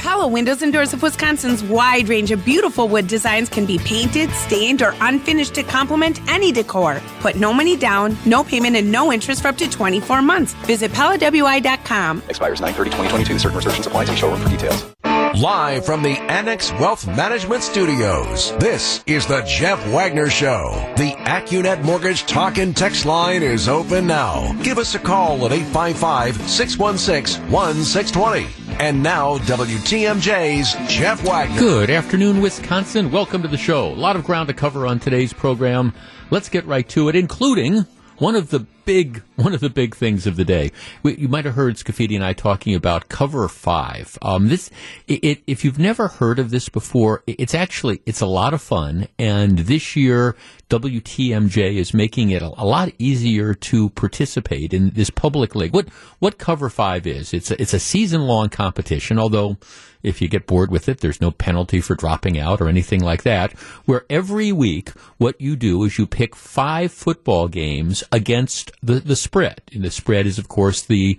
Pella Windows and Doors of Wisconsin's wide range of beautiful wood designs can be painted, stained, or unfinished to complement any decor. Put no money down, no payment, and no interest for up to 24 months. Visit PellaWI.com. Expires 9-30-2022. Certain restrictions apply. See showroom for details. Live from the Annex Wealth Management Studios, this is the Jeff Wagner Show. The AccuNet Mortgage Talk and Text line is open now. Give us a call at 855-616-1620. And now, WTMJ's Jeff Wagner. Good afternoon, Wisconsin. Welcome to the show. A lot of ground to cover on today's program. Let's get right to it, including one of the big one of the big things of the day. We, you might have heard Scaffidi and I talking about Cover Five. Um, this, it, it, if you've never heard of this before, it, it's actually it's a lot of fun. And this year, WTMJ is making it a, a lot easier to participate in this public league. What what Cover Five is? It's a, it's a season long competition. Although if you get bored with it, there's no penalty for dropping out or anything like that. Where every week, what you do is you pick five football games against the, the spread. And the spread is, of course, the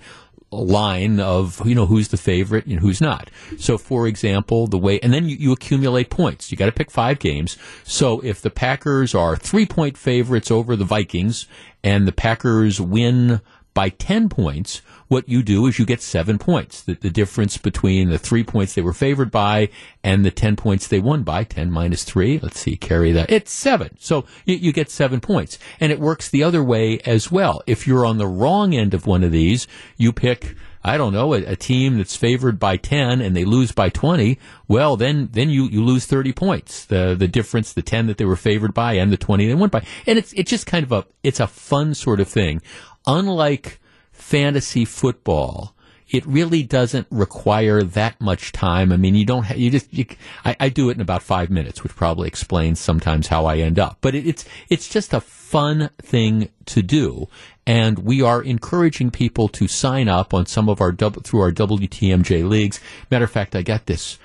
line of you know who's the favorite and who's not. So, for example, the way and then you, you accumulate points. You got to pick five games. So, if the Packers are three point favorites over the Vikings and the Packers win by 10 points, what you do is you get seven points. The, the, difference between the three points they were favored by and the 10 points they won by, 10 minus three, let's see, carry that, it's seven. So you, you get seven points. And it works the other way as well. If you're on the wrong end of one of these, you pick, I don't know, a, a, team that's favored by 10 and they lose by 20, well, then, then you, you lose 30 points. The, the difference, the 10 that they were favored by and the 20 they won by. And it's, it's just kind of a, it's a fun sort of thing unlike fantasy football, it really doesn't require that much time. I mean, you don't, ha- you just, you, I, I, do it in about five minutes, which probably explains sometimes how I end up. But it, it's, it's just a fun thing to do. And we are encouraging people to sign up on some of our, through our WTMJ leagues. Matter of fact, I got this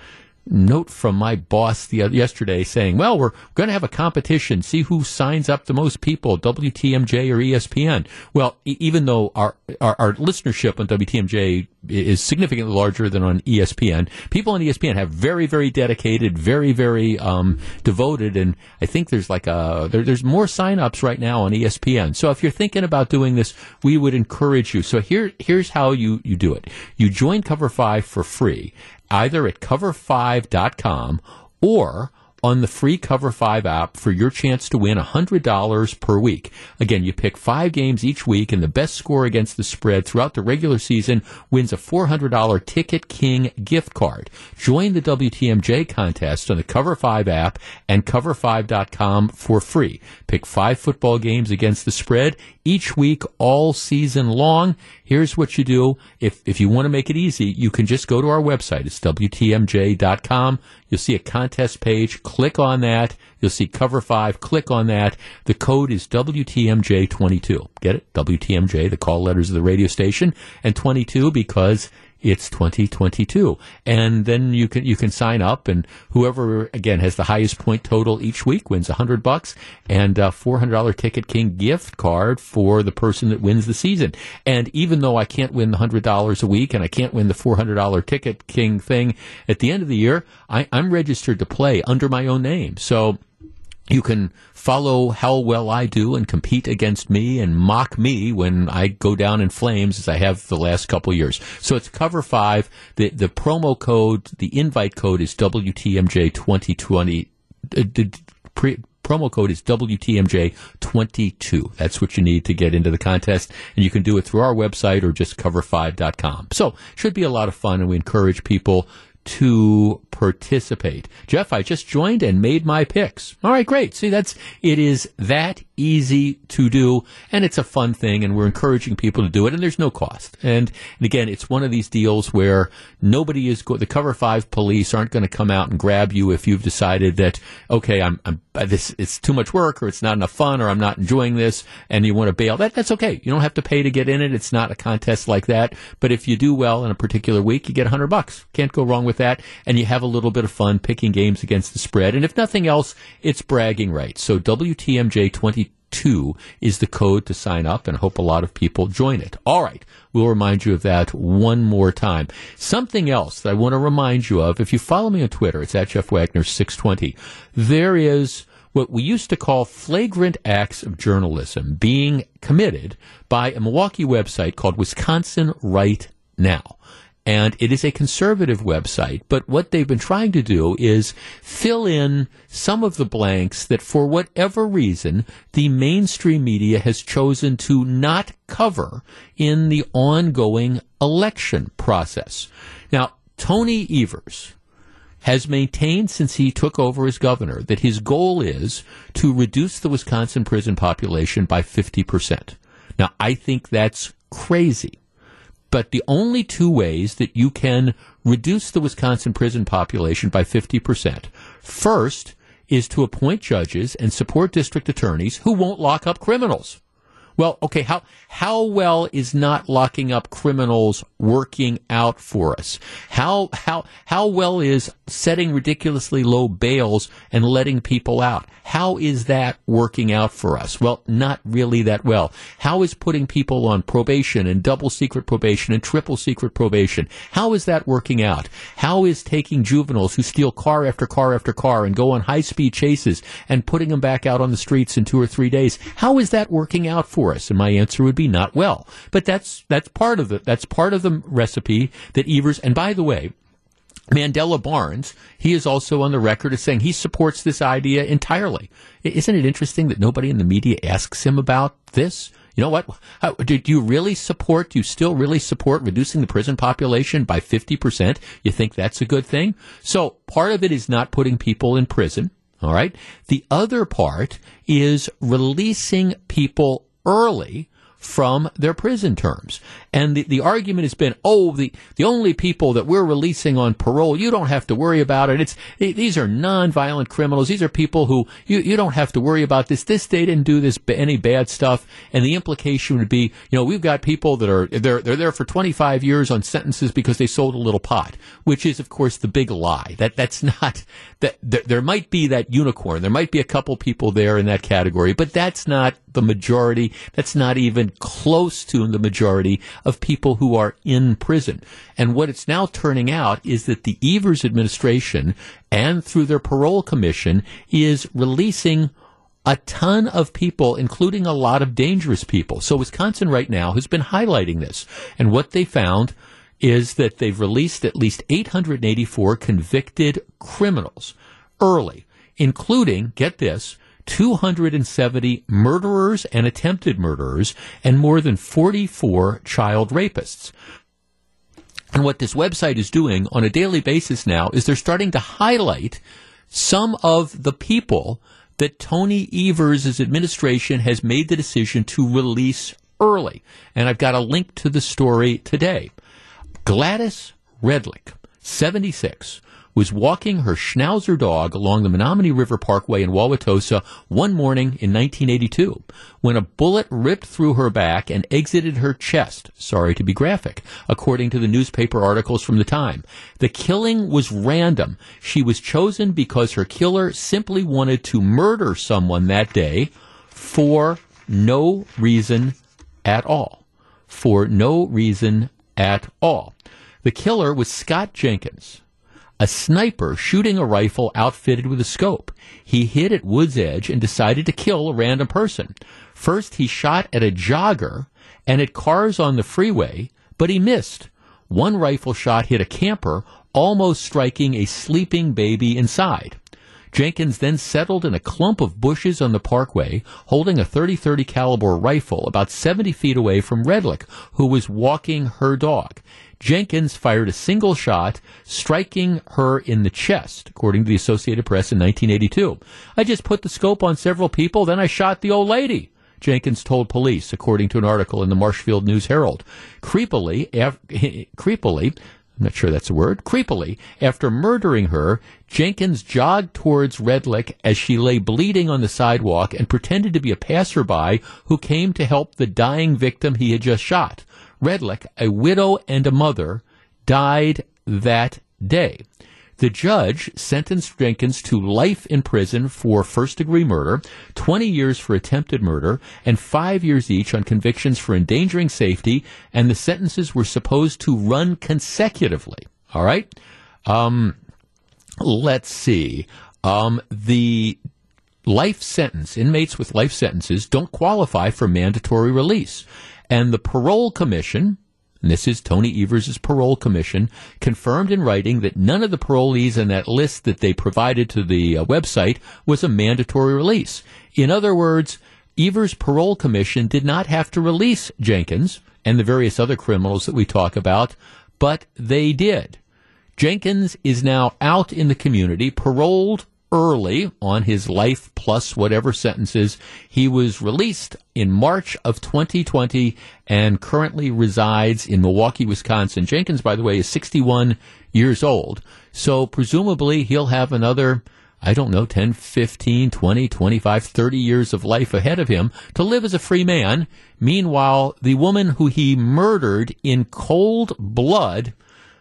note from my boss the, uh, yesterday saying, well, we're going to have a competition, see who signs up the most people, WTMJ or ESPN. Well, e- even though our, our, our, listenership on WTMJ is significantly larger than on ESPN, people on ESPN have very, very dedicated, very, very um, devoted, and I think there's like a, there, there's more signups right now on ESPN. So if you're thinking about doing this, we would encourage you. So here, here's how you, you do it. You join Cover 5 for free either at cover5.com or on the free Cover 5 app for your chance to win $100 per week. Again, you pick five games each week, and the best score against the spread throughout the regular season wins a $400 Ticket King gift card. Join the WTMJ contest on the Cover 5 app and cover5.com for free. Pick five football games against the spread each week all season long. Here's what you do. If, if you want to make it easy, you can just go to our website. It's WTMJ.com. You'll see a contest page. Click on that. You'll see cover five. Click on that. The code is WTMJ22. Get it? WTMJ, the call letters of the radio station, and 22 because it's 2022 and then you can you can sign up and whoever again has the highest point total each week wins 100 bucks and a $400 ticket king gift card for the person that wins the season. And even though I can't win the $100 a week and I can't win the $400 ticket king thing at the end of the year I, I'm registered to play under my own name. So you can follow how well I do and compete against me and mock me when I go down in flames as I have the last couple years. So it's cover five. The, the promo code, the invite code is WTMJ 2020. Uh, the pre, promo code is WTMJ22. That's what you need to get into the contest. And you can do it through our website or just cover5.com. So should be a lot of fun and we encourage people to participate. Jeff, I just joined and made my picks. All right, great. See, that's, it is that easy to do and it's a fun thing and we're encouraging people to do it and there's no cost. And, and again, it's one of these deals where nobody is, go- the cover five police aren't going to come out and grab you if you've decided that, okay, I'm, I'm, uh, this, it's too much work or it's not enough fun or I'm not enjoying this and you want to bail. That, that's okay. You don't have to pay to get in it. It's not a contest like that. But if you do well in a particular week, you get hundred bucks. Can't go wrong with that. And you have a little bit of fun picking games against the spread. And if nothing else, it's bragging rights. So WTMJ 20 2 is the code to sign up, and hope a lot of people join it. All right. We'll remind you of that one more time. Something else that I want to remind you of, if you follow me on Twitter, it's at Jeff Wagner 620. There is what we used to call flagrant acts of journalism being committed by a Milwaukee website called Wisconsin Right Now and it is a conservative website. But what they've been trying to do is fill in some of the blanks that, for whatever reason, the mainstream media has chosen to not cover in the ongoing election process. Now, Tony Evers has maintained since he took over as governor that his goal is to reduce the Wisconsin prison population by 50%. Now, I think that's crazy. But the only two ways that you can reduce the Wisconsin prison population by 50%, first is to appoint judges and support district attorneys who won't lock up criminals. Well, okay, how how well is not locking up criminals working out for us? How how how well is setting ridiculously low bails and letting people out? How is that working out for us? Well, not really that well. How is putting people on probation and double secret probation and triple secret probation? How is that working out? How is taking juveniles who steal car after car after car and go on high speed chases and putting them back out on the streets in two or three days? How is that working out for us? And my answer would be not well. But that's that's part of it. That's part of the recipe that Evers. And by the way, Mandela Barnes, he is also on the record as saying he supports this idea entirely. Isn't it interesting that nobody in the media asks him about this? You know what? How, do, do, you really support, do you still really support reducing the prison population by 50%? You think that's a good thing? So part of it is not putting people in prison. All right. The other part is releasing people early from their prison terms. And the, the argument has been, oh, the, the only people that we're releasing on parole, you don't have to worry about it. It's, these are nonviolent criminals. These are people who, you, you don't have to worry about this. This, they didn't do this, any bad stuff. And the implication would be, you know, we've got people that are, they're, they're there for 25 years on sentences because they sold a little pot, which is, of course, the big lie. That, that's not, that, there, there might be that unicorn. There might be a couple people there in that category, but that's not the majority. That's not even close to the majority of people who are in prison. And what it's now turning out is that the Evers administration and through their parole commission is releasing a ton of people, including a lot of dangerous people. So Wisconsin right now has been highlighting this. And what they found is that they've released at least 884 convicted criminals early, including, get this, 270 murderers and attempted murderers, and more than 44 child rapists. And what this website is doing on a daily basis now is they're starting to highlight some of the people that Tony Evers' administration has made the decision to release early. And I've got a link to the story today. Gladys Redlick, 76, was walking her Schnauzer dog along the Menomonee River Parkway in Wauwatosa one morning in 1982 when a bullet ripped through her back and exited her chest. Sorry to be graphic, according to the newspaper articles from the time. The killing was random. She was chosen because her killer simply wanted to murder someone that day for no reason at all. For no reason at all. The killer was Scott Jenkins, a sniper shooting a rifle outfitted with a scope. He hid at Wood's Edge and decided to kill a random person. First, he shot at a jogger and at cars on the freeway, but he missed. One rifle shot hit a camper, almost striking a sleeping baby inside. Jenkins then settled in a clump of bushes on the parkway, holding a 30-30 caliber rifle about 70 feet away from Redlick, who was walking her dog. Jenkins fired a single shot, striking her in the chest, according to the Associated Press in 1982. I just put the scope on several people, then I shot the old lady. Jenkins told police, according to an article in the Marshfield News Herald. Creepily, af- creepily, I'm not sure that's a word, creepily, after murdering her, Jenkins jogged towards Redlick as she lay bleeding on the sidewalk and pretended to be a passerby who came to help the dying victim he had just shot. Redlick, a widow and a mother, died that day. The judge sentenced Jenkins to life in prison for first degree murder, 20 years for attempted murder, and five years each on convictions for endangering safety, and the sentences were supposed to run consecutively. All right? Um, let's see. Um, the life sentence, inmates with life sentences don't qualify for mandatory release. And the parole commission, and this is Tony Evers' parole commission, confirmed in writing that none of the parolees in that list that they provided to the uh, website was a mandatory release. In other words, Evers' parole commission did not have to release Jenkins and the various other criminals that we talk about, but they did. Jenkins is now out in the community, paroled early on his life plus whatever sentences. He was released in March of 2020 and currently resides in Milwaukee, Wisconsin. Jenkins, by the way, is 61 years old. So presumably he'll have another, I don't know, 10, 15, 20, 25, 30 years of life ahead of him to live as a free man. Meanwhile, the woman who he murdered in cold blood,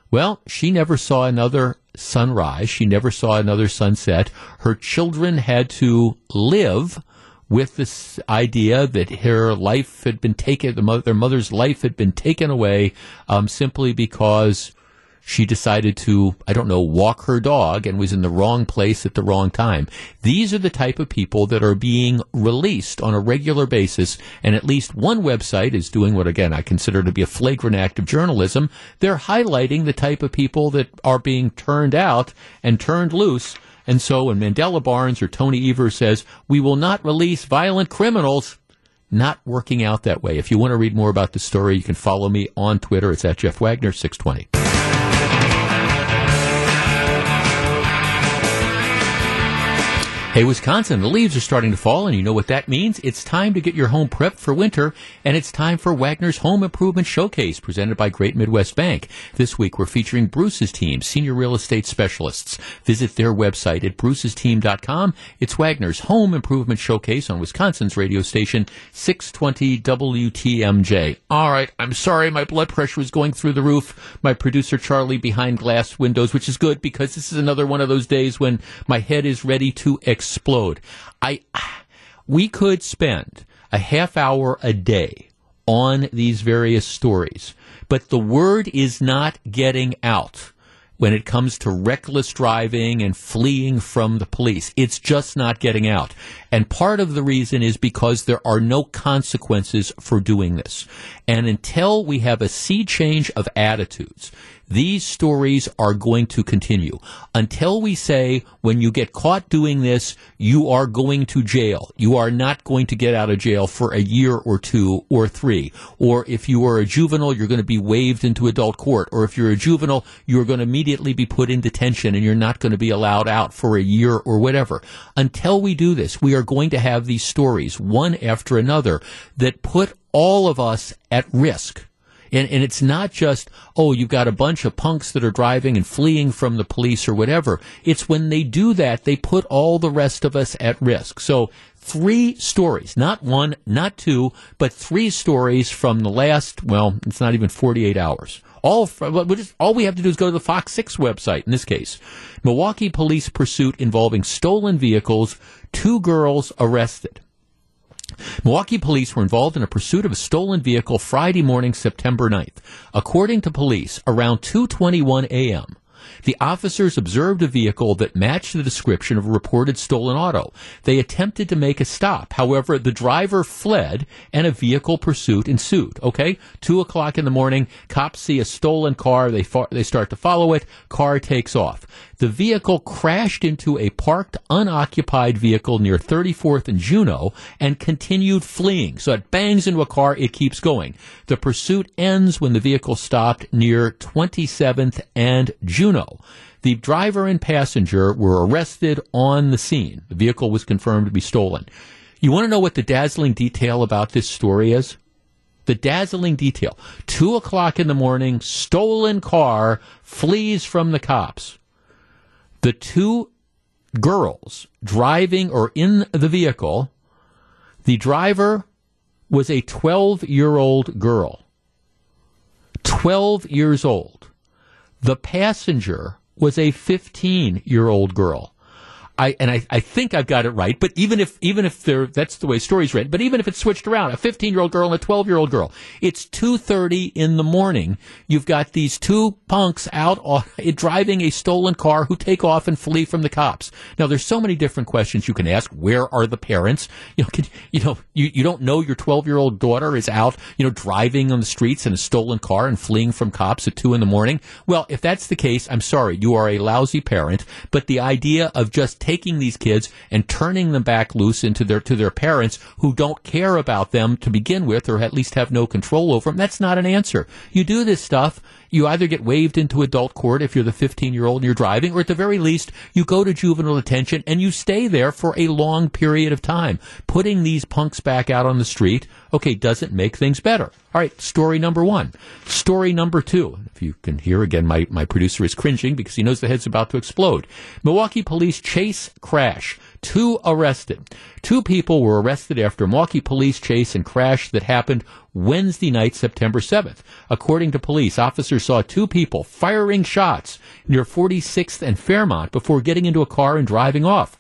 well, she never saw another sunrise. She never saw another sunset. Her children had to live with this idea that her life had been taken, the mother, their mother's life had been taken away um, simply because she decided to, I don't know, walk her dog and was in the wrong place at the wrong time. These are the type of people that are being released on a regular basis, and at least one website is doing what, again, I consider to be a flagrant act of journalism. They're highlighting the type of people that are being turned out and turned loose. And so when Mandela Barnes or Tony Evers says, we will not release violent criminals, not working out that way. If you want to read more about the story, you can follow me on Twitter. It's at Jeff Wagner 620. Hey, Wisconsin, the leaves are starting to fall, and you know what that means? It's time to get your home prepped for winter, and it's time for Wagner's Home Improvement Showcase, presented by Great Midwest Bank. This week, we're featuring Bruce's team, senior real estate specialists. Visit their website at brucesteam.com. It's Wagner's Home Improvement Showcase on Wisconsin's radio station, 620 WTMJ. All right, I'm sorry, my blood pressure is going through the roof. My producer, Charlie, behind glass windows, which is good because this is another one of those days when my head is ready to explode explode. I, we could spend a half hour a day on these various stories, but the word is not getting out when it comes to reckless driving and fleeing from the police. It's just not getting out. And part of the reason is because there are no consequences for doing this. And until we have a sea change of attitudes, these stories are going to continue until we say when you get caught doing this, you are going to jail. You are not going to get out of jail for a year or two or three. Or if you are a juvenile, you're going to be waived into adult court. Or if you're a juvenile, you're going to immediately be put in detention and you're not going to be allowed out for a year or whatever. Until we do this, we are going to have these stories, one after another, that put all of us at risk and, and it's not just, oh, you've got a bunch of punks that are driving and fleeing from the police or whatever. It's when they do that, they put all the rest of us at risk. So three stories, not one, not two, but three stories from the last, well, it's not even 48 hours. All, all we have to do is go to the Fox 6 website in this case. Milwaukee police pursuit involving stolen vehicles, two girls arrested. Milwaukee police were involved in a pursuit of a stolen vehicle Friday morning, September 9th. According to police, around 2:21 a.m., the officers observed a vehicle that matched the description of a reported stolen auto. They attempted to make a stop. However, the driver fled and a vehicle pursuit ensued. Okay? Two o'clock in the morning, cops see a stolen car. They, they start to follow it. Car takes off. The vehicle crashed into a parked, unoccupied vehicle near 34th and Juneau and continued fleeing. So it bangs into a car. It keeps going. The pursuit ends when the vehicle stopped near 27th and Juneau. The driver and passenger were arrested on the scene. The vehicle was confirmed to be stolen. You want to know what the dazzling detail about this story is? The dazzling detail. Two o'clock in the morning, stolen car flees from the cops. The two girls driving or in the vehicle, the driver was a 12 year old girl. 12 years old. The passenger was a 15 year old girl. I and I, I think I've got it right. But even if even if there that's the way story's written. But even if it's switched around, a 15 year old girl and a 12 year old girl, it's 2:30 in the morning. You've got these two punks out on, driving a stolen car who take off and flee from the cops. Now there's so many different questions you can ask. Where are the parents? You know, can, you know, you, you don't know your 12 year old daughter is out, you know, driving on the streets in a stolen car and fleeing from cops at two in the morning. Well, if that's the case, I'm sorry, you are a lousy parent. But the idea of just taking these kids and turning them back loose into their to their parents who don't care about them to begin with or at least have no control over them. That's not an answer. You do this stuff you either get waived into adult court if you're the 15 year old and you're driving, or at the very least, you go to juvenile detention and you stay there for a long period of time. Putting these punks back out on the street, okay, doesn't make things better. All right, story number one. Story number two. If you can hear again, my, my producer is cringing because he knows the head's about to explode. Milwaukee police chase crash. Two arrested. Two people were arrested after a Milwaukee police chase and crash that happened Wednesday night, September 7th. According to police, officers saw two people firing shots near 46th and Fairmount before getting into a car and driving off.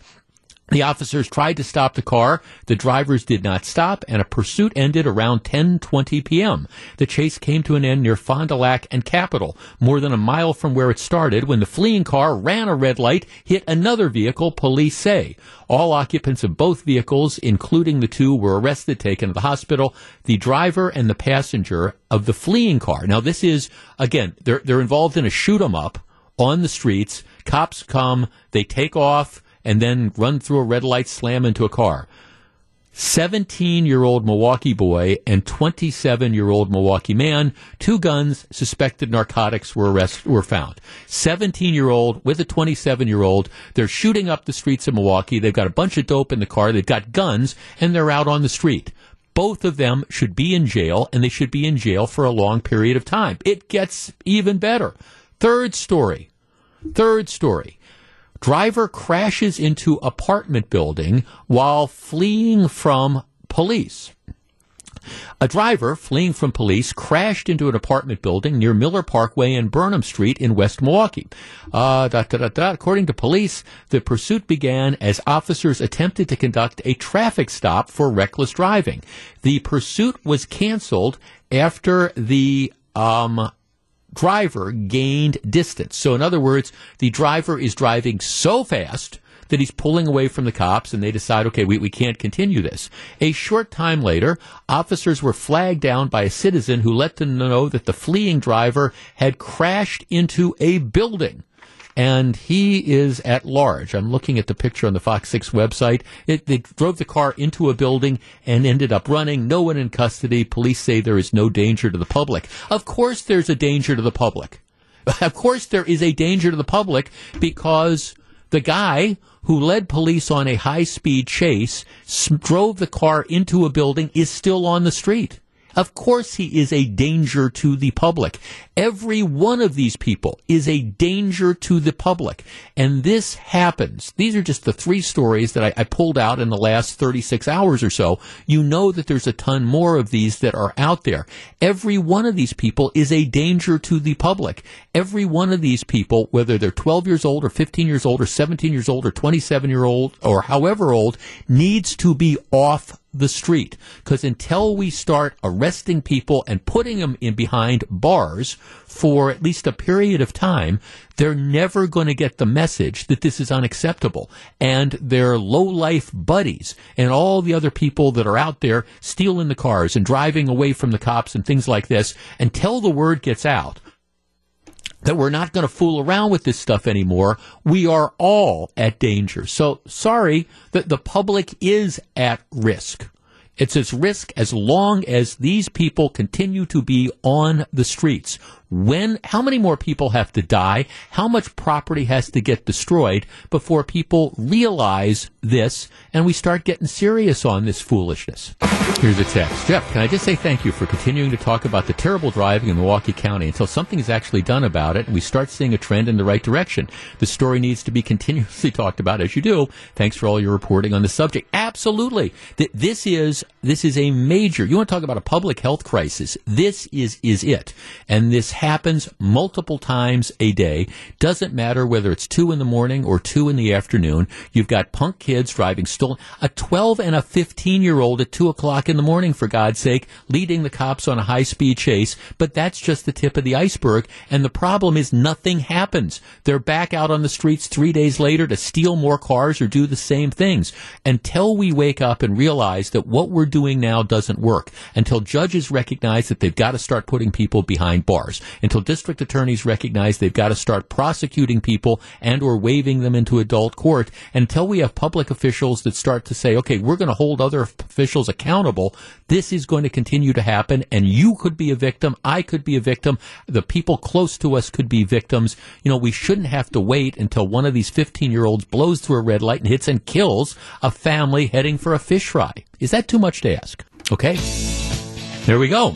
The officers tried to stop the car. The drivers did not stop, and a pursuit ended around 10:20 p.m. The chase came to an end near Fond du Lac and Capitol, more than a mile from where it started, when the fleeing car ran a red light, hit another vehicle. Police say all occupants of both vehicles, including the two, were arrested, taken to the hospital. The driver and the passenger of the fleeing car. Now, this is again, they're they're involved in a shoot 'em up on the streets. Cops come, they take off and then run through a red light, slam into a car. 17 year old Milwaukee boy and 27 year old Milwaukee man, two guns, suspected narcotics were arrested, were found. 17 year old with a 27 year old, they're shooting up the streets of Milwaukee. They've got a bunch of dope in the car. They've got guns and they're out on the street. Both of them should be in jail and they should be in jail for a long period of time. It gets even better. Third story. Third story. Driver crashes into apartment building while fleeing from police. A driver fleeing from police crashed into an apartment building near Miller Parkway and Burnham Street in West Milwaukee. Uh, da, da, da, According to police, the pursuit began as officers attempted to conduct a traffic stop for reckless driving. The pursuit was canceled after the um, driver gained distance. So, in other words, the driver is driving so fast that he's pulling away from the cops and they decide, okay, we, we can't continue this. A short time later, officers were flagged down by a citizen who let them know that the fleeing driver had crashed into a building and he is at large. I'm looking at the picture on the Fox 6 website. It, they drove the car into a building and ended up running. No one in custody. Police say there is no danger to the public. Of course, there's a danger to the public. Of course, there is a danger to the public because the guy who led police on a high speed chase, drove the car into a building, is still on the street. Of course, he is a danger to the public. Every one of these people is a danger to the public. And this happens. These are just the three stories that I, I, pulled out in the last 36 hours or so. You know that there's a ton more of these that are out there. Every one of these people is a danger to the public. Every one of these people, whether they're 12 years old or 15 years old or 17 years old or 27 year old or however old, needs to be off the street. Because until we start arresting people and putting them in behind bars for at least a period of time, they're never going to get the message that this is unacceptable. And their low life buddies and all the other people that are out there stealing the cars and driving away from the cops and things like this, until the word gets out that we're not going to fool around with this stuff anymore. We are all at danger. So sorry that the public is at risk. It's at risk as long as these people continue to be on the streets. When, how many more people have to die? How much property has to get destroyed before people realize this and we start getting serious on this foolishness? Here's a text. Jeff, can I just say thank you for continuing to talk about the terrible driving in Milwaukee County until something is actually done about it and we start seeing a trend in the right direction. The story needs to be continuously talked about as you do. Thanks for all your reporting on the subject. Absolutely. Th- This is, this is a major, you want to talk about a public health crisis. This is, is it. And this happens multiple times a day. Doesn't matter whether it's two in the morning or two in the afternoon. You've got punk kids driving stolen, a 12 and a 15 year old at two o'clock in the morning, for God's sake, leading the cops on a high speed chase. But that's just the tip of the iceberg. And the problem is nothing happens. They're back out on the streets three days later to steal more cars or do the same things. Until we wake up and realize that what we're doing now doesn't work, until judges recognize that they've got to start putting people behind bars, until district attorneys recognize they've got to start prosecuting people and or waving them into adult court, until we have public officials that start to say, okay, we're going to hold other officials accountable, this is going to continue to happen and you could be a victim, I could be a victim, the people close to us could be victims. You know, we shouldn't have to wait until one of these 15 year olds blows through a red light and hits and kills a family heading for a fish fry. Is that too much to ask? Okay. There we go.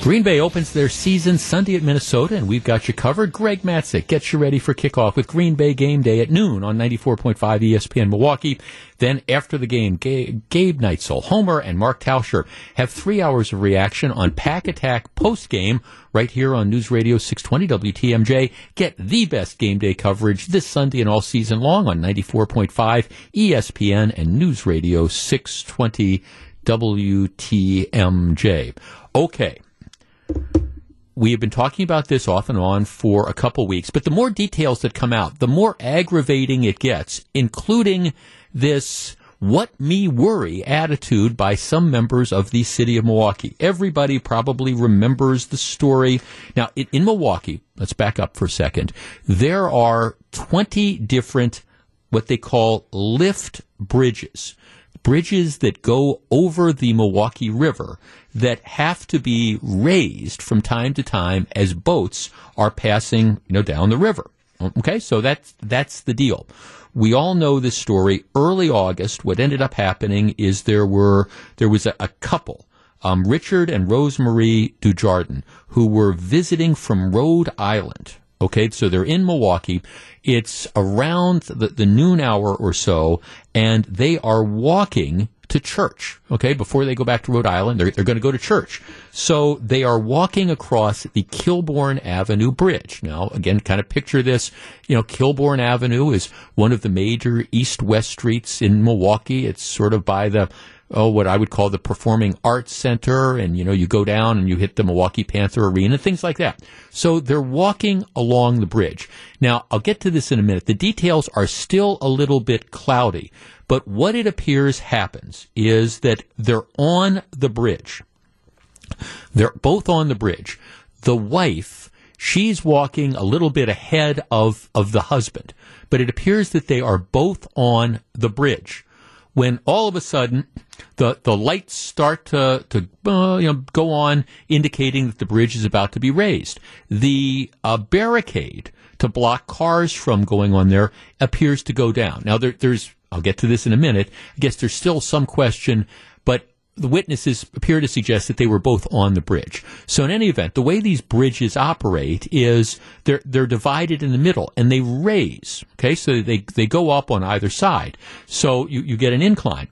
Green Bay opens their season Sunday at Minnesota, and we've got you covered. Greg Matzek gets you ready for kickoff with Green Bay game day at noon on 94.5 ESPN Milwaukee. Then after the game, Ga- Gabe Neitzel, Homer, and Mark Tauscher have three hours of reaction on Pack Attack post game right here on News Radio 620 WTMJ. Get the best game day coverage this Sunday and all season long on 94.5 ESPN and News Radio 620 WTMJ. Okay we have been talking about this off and on for a couple weeks, but the more details that come out, the more aggravating it gets, including this what me worry attitude by some members of the city of Milwaukee. Everybody probably remembers the story. Now, in, Milwaukee, let's back up for a second. There are 20 different what they call lift bridges bridges that go over the Milwaukee River that have to be raised from time to time as boats are passing, you know, down the river. Okay, so that's that's the deal. We all know this story. Early August, what ended up happening is there were there was a, a couple, um, Richard and Rosemarie Dujardin, who were visiting from Rhode Island. Okay, so they're in Milwaukee. It's around the, the noon hour or so, and they are walking to church. Okay, before they go back to Rhode Island, they're, they're going to go to church. So they are walking across the Kilbourn Avenue Bridge. Now, again, kind of picture this. You know, Kilbourn Avenue is one of the major east-west streets in Milwaukee. It's sort of by the oh, what I would call the Performing Arts Center, and you know, you go down and you hit the Milwaukee Panther Arena, things like that. So they're walking along the bridge. Now, I'll get to this in a minute. The details are still a little bit cloudy, but what it appears happens is that they're on the bridge. They're both on the bridge. The wife, she's walking a little bit ahead of, of the husband, but it appears that they are both on the bridge when all of a sudden the the lights start to to uh, you know go on, indicating that the bridge is about to be raised. The uh, barricade to block cars from going on there appears to go down. Now there, there's I'll get to this in a minute. I guess there's still some question, the witnesses appear to suggest that they were both on the bridge. So in any event, the way these bridges operate is they're they're divided in the middle and they raise. Okay, so they they go up on either side. So you, you get an incline.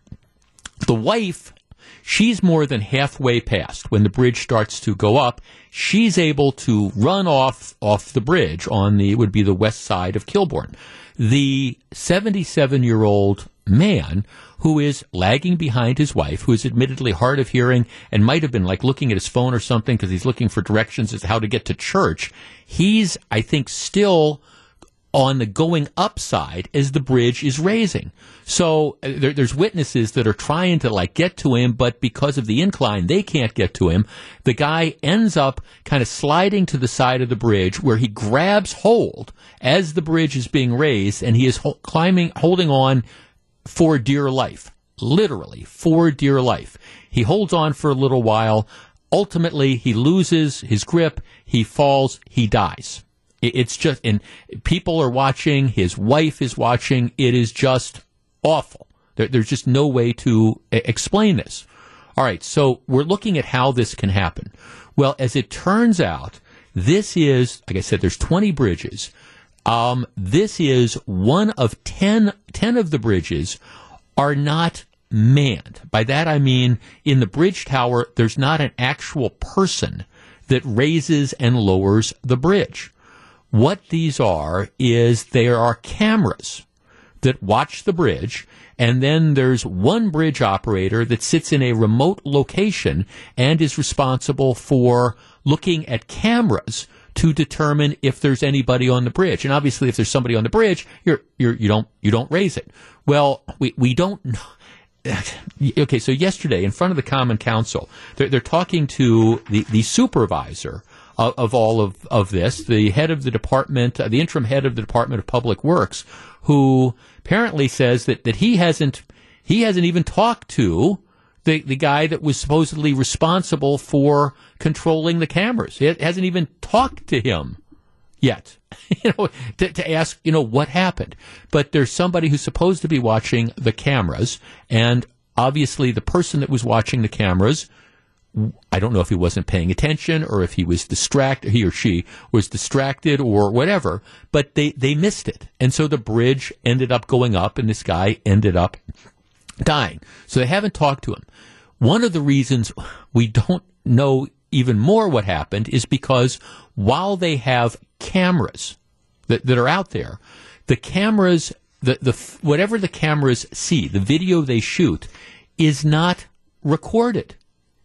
The wife, she's more than halfway past when the bridge starts to go up. She's able to run off off the bridge on the would be the west side of Kilbourn. The 77 year old man who is lagging behind his wife, who is admittedly hard of hearing and might have been like looking at his phone or something because he's looking for directions as to how to get to church. He's, I think, still on the going up side as the bridge is raising. So uh, there, there's witnesses that are trying to like get to him, but because of the incline, they can't get to him. The guy ends up kind of sliding to the side of the bridge where he grabs hold as the bridge is being raised and he is ho- climbing, holding on for dear life. Literally, for dear life. He holds on for a little while. Ultimately, he loses his grip. He falls. He dies. It's just, and people are watching. His wife is watching. It is just awful. There, there's just no way to explain this. All right, so we're looking at how this can happen. Well, as it turns out, this is, like I said, there's 20 bridges. Um, this is one of 10, 10 of the bridges are not manned. By that I mean in the bridge tower, there's not an actual person that raises and lowers the bridge. What these are is there are cameras that watch the bridge and then there's one bridge operator that sits in a remote location and is responsible for looking at cameras to determine if there's anybody on the bridge. And obviously, if there's somebody on the bridge, you're, you're, you don't, you don't raise it. Well, we, we don't know. Okay, so yesterday in front of the Common Council, they're, they're talking to the, the supervisor of, of, all of, of this, the head of the department, uh, the interim head of the Department of Public Works, who apparently says that, that he hasn't he hasn't even talked to the, the guy that was supposedly responsible for controlling the cameras. He hasn't even talked to him yet, you know, to, to ask, you know, what happened. But there's somebody who's supposed to be watching the cameras, and obviously the person that was watching the cameras, I don't know if he wasn't paying attention or if he was distracted, he or she was distracted or whatever, but they, they missed it. And so the bridge ended up going up and this guy ended up dying. So they haven't talked to him. One of the reasons we don't know even more what happened is because while they have cameras that, that are out there, the cameras, the, the, whatever the cameras see, the video they shoot is not recorded.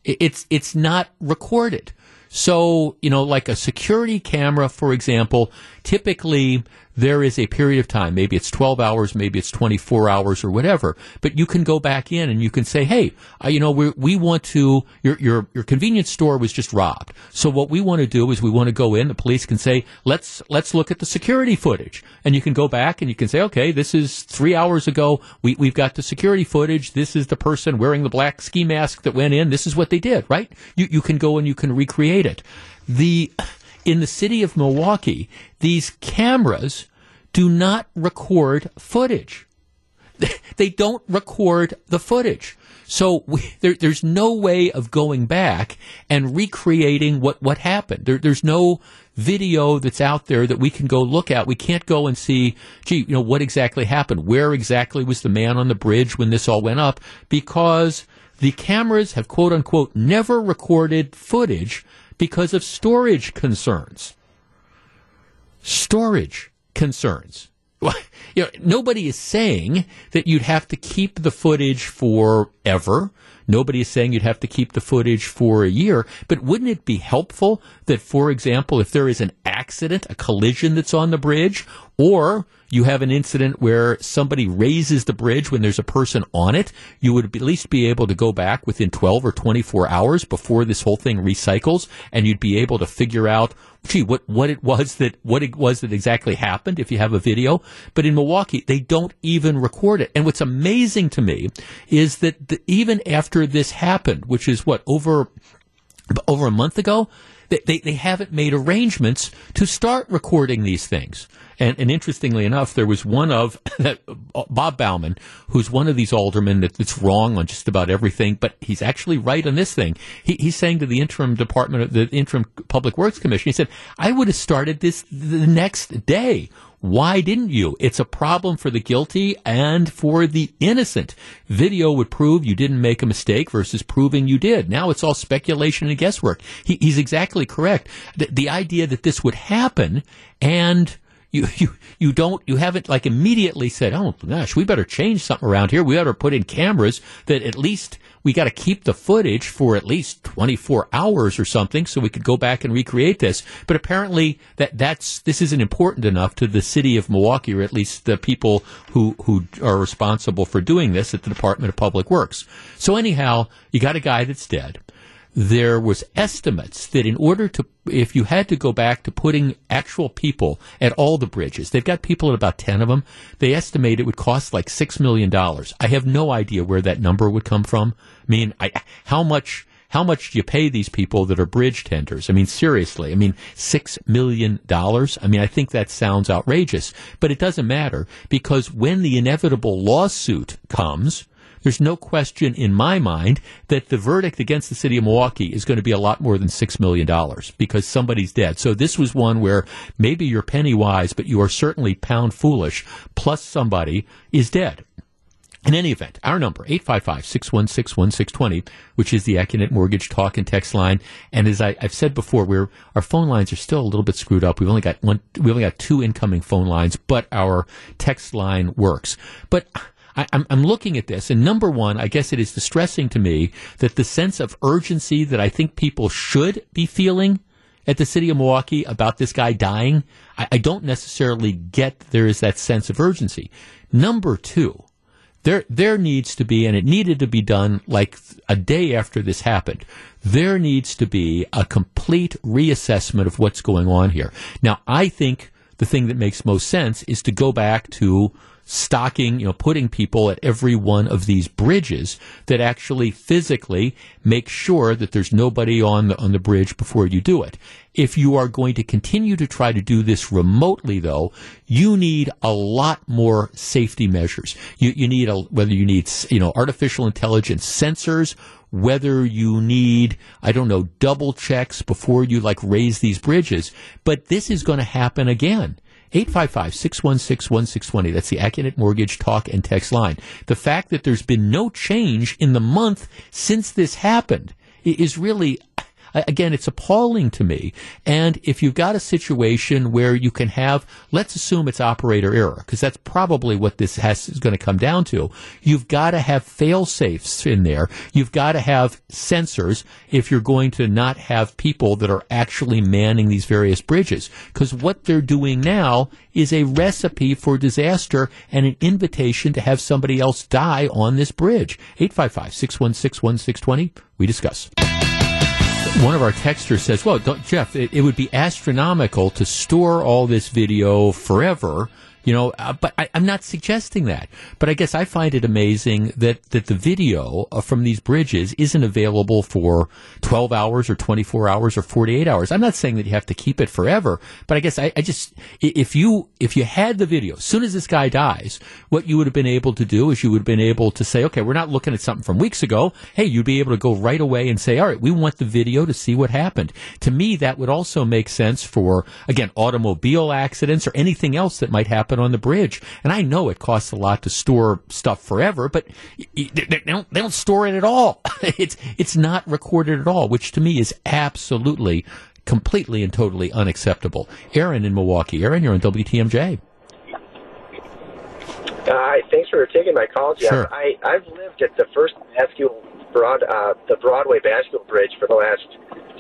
It's, it's not recorded. So, you know, like a security camera, for example, typically there is a period of time, maybe it's 12 hours, maybe it's 24 hours or whatever, but you can go back in and you can say, hey, uh, you know, we, we want to, your, your, your convenience store was just robbed. So what we want to do is we want to go in, the police can say, let's, let's look at the security footage. And you can go back and you can say, okay, this is three hours ago. We, we've got the security footage. This is the person wearing the black ski mask that went in. This is what they did, right? You, you can go and you can recreate it. The, in the city of Milwaukee, these cameras do not record footage. They don't record the footage. So we, there, there's no way of going back and recreating what, what happened. There, there's no video that's out there that we can go look at. We can't go and see, gee, you know, what exactly happened? Where exactly was the man on the bridge when this all went up? Because the cameras have quote unquote never recorded footage because of storage concerns. Storage concerns. You know, nobody is saying that you'd have to keep the footage forever. Nobody is saying you'd have to keep the footage for a year. But wouldn't it be helpful that, for example, if there is an accident, a collision that's on the bridge, or you have an incident where somebody raises the bridge when there's a person on it, you would at least be able to go back within 12 or 24 hours before this whole thing recycles, and you'd be able to figure out, gee, what, what it was that, what it was that exactly happened if you have a video. But in Milwaukee, they don't even record it. And what's amazing to me is that the, even after this happened, which is what, over, over a month ago, they, they, they haven't made arrangements to start recording these things. And, and interestingly enough, there was one of Bob Bauman, who's one of these aldermen that, that's wrong on just about everything, but he's actually right on this thing. He, he's saying to the interim department, the interim public works commission, he said, "I would have started this the next day." Why didn't you? It's a problem for the guilty and for the innocent. Video would prove you didn't make a mistake versus proving you did. Now it's all speculation and guesswork. He, he's exactly correct. The, the idea that this would happen and you, you, you don't, you haven't like immediately said, oh gosh, we better change something around here. We better put in cameras that at least we got to keep the footage for at least 24 hours or something so we could go back and recreate this. But apparently that, that's, this isn't important enough to the city of Milwaukee or at least the people who, who are responsible for doing this at the Department of Public Works. So anyhow, you got a guy that's dead there was estimates that in order to if you had to go back to putting actual people at all the bridges they've got people at about 10 of them they estimate it would cost like 6 million dollars i have no idea where that number would come from i mean I, how much how much do you pay these people that are bridge tenders? I mean, seriously. I mean, six million dollars. I mean, I think that sounds outrageous, but it doesn't matter because when the inevitable lawsuit comes, there's no question in my mind that the verdict against the city of Milwaukee is going to be a lot more than $6 million because somebody's dead. So this was one where maybe you're penny wise, but you are certainly pound foolish, plus somebody is dead. In any event, our number, 855-616-1620, which is the Accunet Mortgage talk and text line. And as I, have said before, we're, our phone lines are still a little bit screwed up. We've only got one, we only got two incoming phone lines, but our text line works. But I, am I'm looking at this, and number one, I guess it is distressing to me that the sense of urgency that I think people should be feeling at the city of Milwaukee about this guy dying, I, I don't necessarily get there is that sense of urgency. Number two, there, there needs to be, and it needed to be done like a day after this happened. There needs to be a complete reassessment of what's going on here. Now, I think the thing that makes most sense is to go back to stocking, you know, putting people at every one of these bridges that actually physically make sure that there's nobody on the, on the bridge before you do it. If you are going to continue to try to do this remotely, though, you need a lot more safety measures. You, you need a, whether you need, you know, artificial intelligence sensors, whether you need, I don't know, double checks before you like raise these bridges. But this is going to happen again. 855-616-1620. That's the Accunet Mortgage talk and text line. The fact that there's been no change in the month since this happened is really again, it's appalling to me. And if you've got a situation where you can have, let's assume it's operator error, because that's probably what this has, is going to come down to. You've got to have fail safes in there. You've got to have sensors if you're going to not have people that are actually manning these various bridges. Because what they're doing now is a recipe for disaster and an invitation to have somebody else die on this bridge. 855 616 1620. We discuss. One of our texters says, well, Jeff, it, it, would be astronomical to store all this video forever you know, uh, but I, am not suggesting that. But I guess I find it amazing that, that the video uh, from these bridges isn't available for 12 hours or 24 hours or 48 hours. I'm not saying that you have to keep it forever, but I guess I, I just, if you, if you had the video, as soon as this guy dies, what you would have been able to do is you would have been able to say, okay, we're not looking at something from weeks ago. Hey, you'd be able to go right away and say, all right, we want the video to see what happened. To me, that would also make sense for, again, automobile accidents or anything else that might happen happen on the bridge. And I know it costs a lot to store stuff forever, but they don't, they don't store it at all. it's, it's not recorded at all, which to me is absolutely, completely and totally unacceptable. Aaron in Milwaukee. Aaron, you're on WTMJ. Hi, uh, thanks for taking my call, Jeff. Sure. I, I've lived at the first bascule broad, uh, the Broadway bascule bridge for the last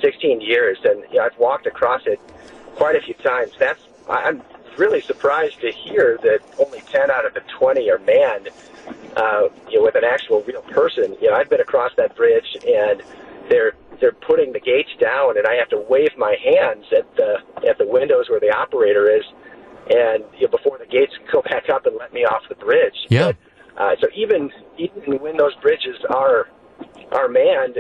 16 years, and you know, I've walked across it quite a few times. That's I'm really surprised to hear that only 10 out of the 20 are manned, uh, you know, with an actual real person. You know, I've been across that bridge and they're they're putting the gates down, and I have to wave my hands at the at the windows where the operator is, and you know, before the gates go back up and let me off the bridge. Yeah. But, uh, so even even when those bridges are are manned,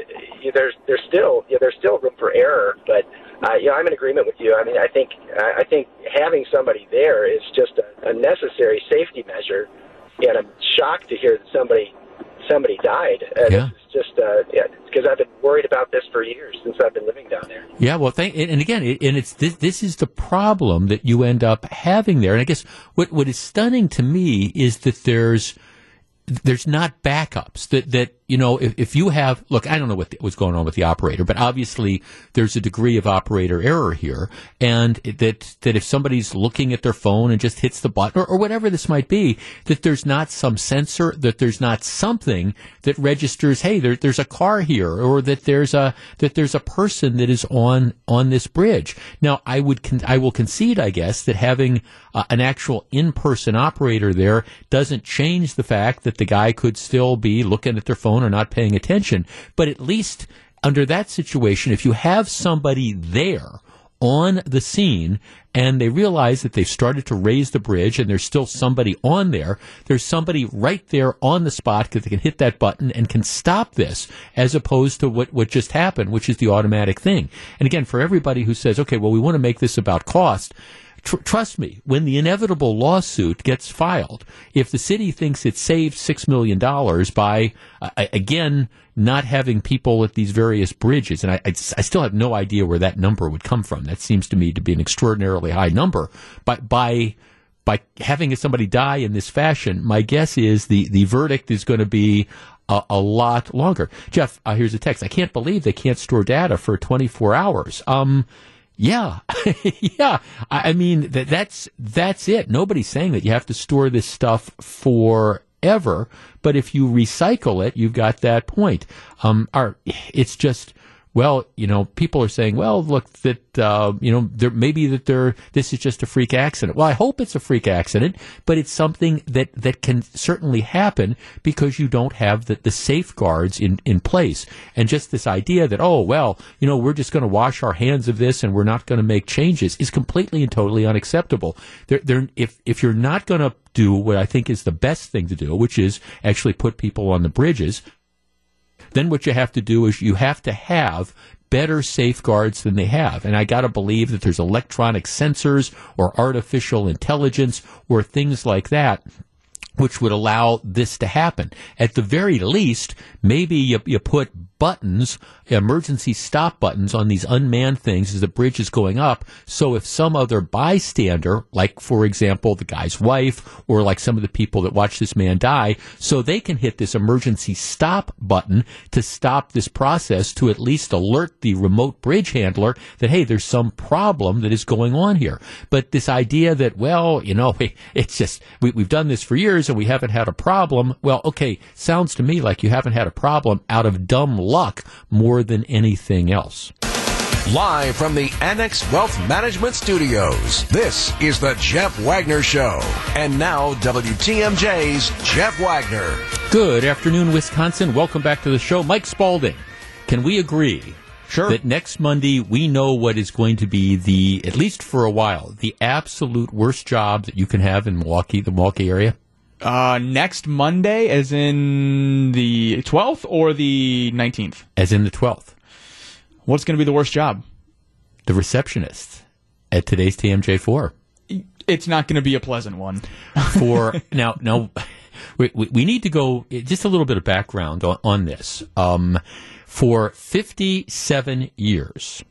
there's there's still you know, there's still room for error, but uh, yeah, I'm in agreement with you. I mean, I think I think having somebody there is just a, a necessary safety measure, and I'm shocked to hear that somebody somebody died. Uh, yeah. It's just uh, yeah, because I've been worried about this for years since I've been living down there. Yeah, well, thank, and again, it, and it's this, this is the problem that you end up having there. And I guess what what is stunning to me is that there's there's not backups that that you know, if, if you have, look, I don't know what what's going on with the operator, but obviously there's a degree of operator error here, and that that if somebody's looking at their phone and just hits the button or, or whatever this might be, that there's not some sensor, that there's not something that registers, hey, there, there's a car here, or that there's a that there's a person that is on on this bridge. Now, I would con- I will concede, I guess, that having uh, an actual in-person operator there doesn't change the fact that the guy could still be looking at their phone phone or not paying attention. But at least under that situation, if you have somebody there on the scene and they realize that they've started to raise the bridge and there's still somebody on there, there's somebody right there on the spot that they can hit that button and can stop this as opposed to what, what just happened, which is the automatic thing. And again, for everybody who says, okay, well, we want to make this about cost, tr- trust me, when the inevitable lawsuit gets filed, if the city thinks it saved $6 million by, uh, again, not having people at these various bridges, and I, I, I, still have no idea where that number would come from. That seems to me to be an extraordinarily high number. But by by having somebody die in this fashion, my guess is the, the verdict is going to be a, a, lot longer. Jeff, uh, here's a text. I can't believe they can't store data for 24 hours. Um, yeah, yeah. I, mean, that, that's that's it. Nobody's saying that you have to store this stuff forever, but if you recycle it, you've got that point. Um, our, it's just well, you know, people are saying, well, look, that, uh, you know, there, maybe that there, this is just a freak accident. Well, I hope it's a freak accident, but it's something that, that can certainly happen because you don't have the, the safeguards in, in place. And just this idea that, oh, well, you know, we're just going to wash our hands of this and we're not going to make changes is completely and totally unacceptable. If, if you're not going to do what I think is the best thing to do, which is actually put people on the bridges, then what you have to do is you have to have better safeguards than they have. And I got to believe that there's electronic sensors or artificial intelligence or things like that which would allow this to happen. At the very least, maybe you, you put buttons, emergency stop buttons on these unmanned things as the bridge is going up. So if some other bystander, like for example the guy's wife, or like some of the people that watch this man die, so they can hit this emergency stop button to stop this process to at least alert the remote bridge handler that hey, there's some problem that is going on here. But this idea that well, you know, it's just we, we've done this for years and we haven't had a problem. Well, okay, sounds to me like you haven't had a problem out of dumb luck more than anything else. Live from the Annex Wealth Management Studios, this is the Jeff Wagner Show. And now, WTMJ's Jeff Wagner. Good afternoon, Wisconsin. Welcome back to the show. Mike Spalding, can we agree Sure. That next Monday we know what is going to be the, at least for a while, the absolute worst job that you can have in Milwaukee, the Milwaukee area? Uh, next Monday, as in the 12th or the 19th? As in the 12th. What's going to be the worst job? The receptionist at today's TMJ4. It's not going to be a pleasant one. For now, now we, we, we, need to go just a little bit of background on, on this. Um, for 57 years,